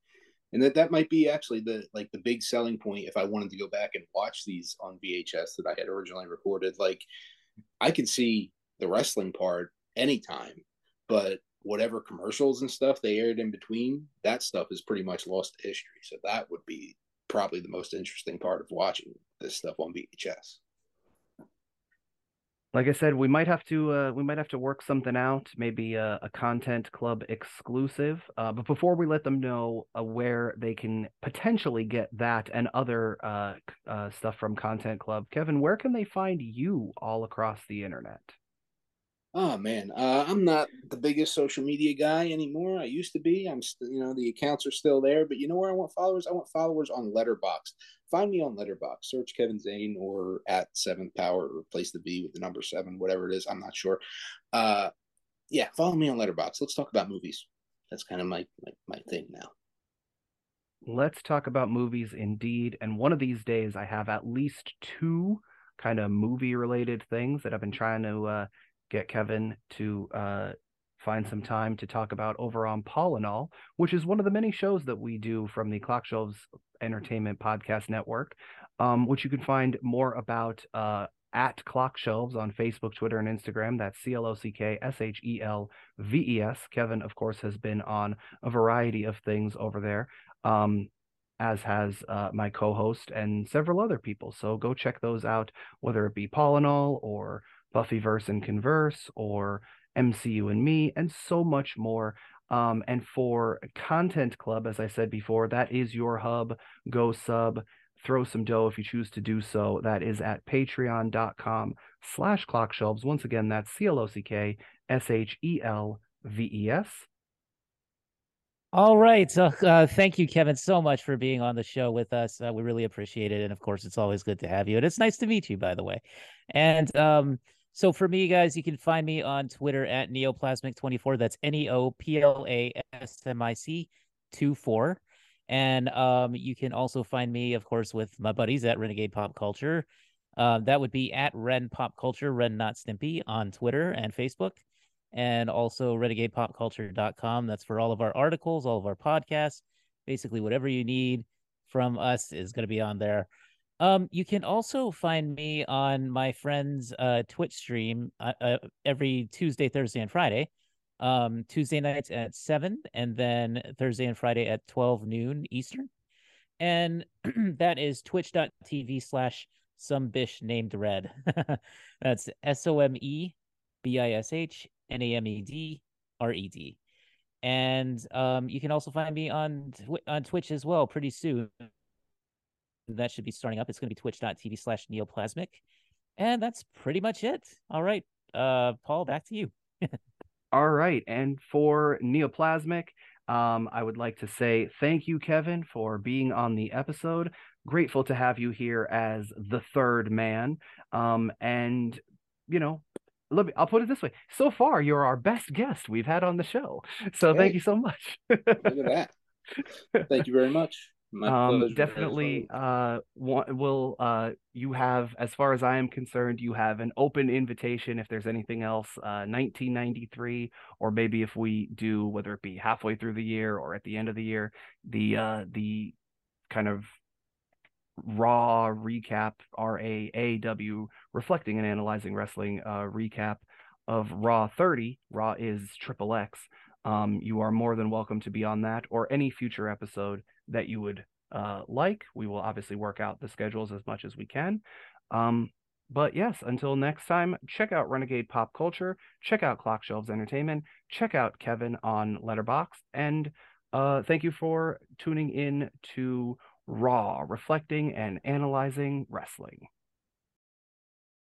and that that might be actually the like the big selling point if i wanted to go back and watch these on vhs that i had originally recorded. Like i could see the wrestling part anytime but whatever commercials and stuff they aired in between that stuff is pretty much lost to history. So that would be probably the most interesting part of watching this stuff on vhs like I said, we might have to uh, we might have to work something out, maybe a, a content club exclusive. Uh, but before we let them know uh, where they can potentially get that and other uh, uh, stuff from Content Club, Kevin, where can they find you all across the internet? Oh man, uh, I'm not the biggest social media guy anymore. I used to be. I'm, st- you know, the accounts are still there. But you know where I want followers? I want followers on Letterboxd. Find me on Letterboxd. Search Kevin Zane or at Seventh Power or replace the V with the number seven, whatever it is. I'm not sure. Uh, yeah, follow me on Letterboxd. Let's talk about movies. That's kind of my, my my thing now. Let's talk about movies, indeed. And one of these days, I have at least two kind of movie related things that I've been trying to. Uh, get Kevin to uh, find some time to talk about over on All, which is one of the many shows that we do from the Clock Shelves Entertainment Podcast Network, um, which you can find more about uh, at Clock Shelves on Facebook, Twitter, and Instagram. That's C L O C K S H E L V E S. Kevin, of course, has been on a variety of things over there. Um, as has uh, my co-host and several other people. So go check those out, whether it be all or Buffyverse and Converse or MCU and Me, and so much more. Um, and for Content Club, as I said before, that is your hub. Go sub, throw some dough if you choose to do so. That is at patreon.com slash clockshelves. Once again, that's C L O C K S H E L V E S. All right. So, uh, thank you, Kevin, so much for being on the show with us. Uh, we really appreciate it. And of course, it's always good to have you. And it's nice to meet you, by the way. And um, so, for me, guys, you can find me on Twitter at Neoplasmic24. That's N E O P L A S M I C 2 4. And um, you can also find me, of course, with my buddies at Renegade Pop Culture. Uh, that would be at Ren Pop Culture, Ren Not Stimpy on Twitter and Facebook and also renegadepopculture.com. That's for all of our articles, all of our podcasts, basically whatever you need from us is going to be on there. Um, you can also find me on my friend's uh, Twitch stream uh, uh, every Tuesday, Thursday, and Friday. Um, Tuesday nights at seven, and then Thursday and Friday at twelve noon Eastern. And that is twitch.tv slash some bish named red. That's S O M E B I S H N A M E D R E D. And um, you can also find me on on Twitch as well pretty soon. That should be starting up. It's going to be twitch.tv slash neoplasmic. And that's pretty much it. All right. Uh, Paul, back to you. All right. And for Neoplasmic, um, I would like to say thank you, Kevin, for being on the episode. Grateful to have you here as the third man. Um, and, you know, let me, I'll put it this way. So far, you're our best guest we've had on the show. So hey, thank you so much. look at that. Thank you very much. Um, definitely uh will uh you have as far as i am concerned you have an open invitation if there's anything else uh 1993 or maybe if we do whether it be halfway through the year or at the end of the year the uh the kind of raw recap r a a w reflecting and analyzing wrestling uh, recap of Raw 30. Raw is triple X. Um, you are more than welcome to be on that or any future episode that you would uh, like. We will obviously work out the schedules as much as we can. Um, but yes, until next time, check out Renegade Pop Culture, check out Clock Shelves Entertainment, check out Kevin on Letterboxd, and uh, thank you for tuning in to Raw, reflecting and analyzing wrestling.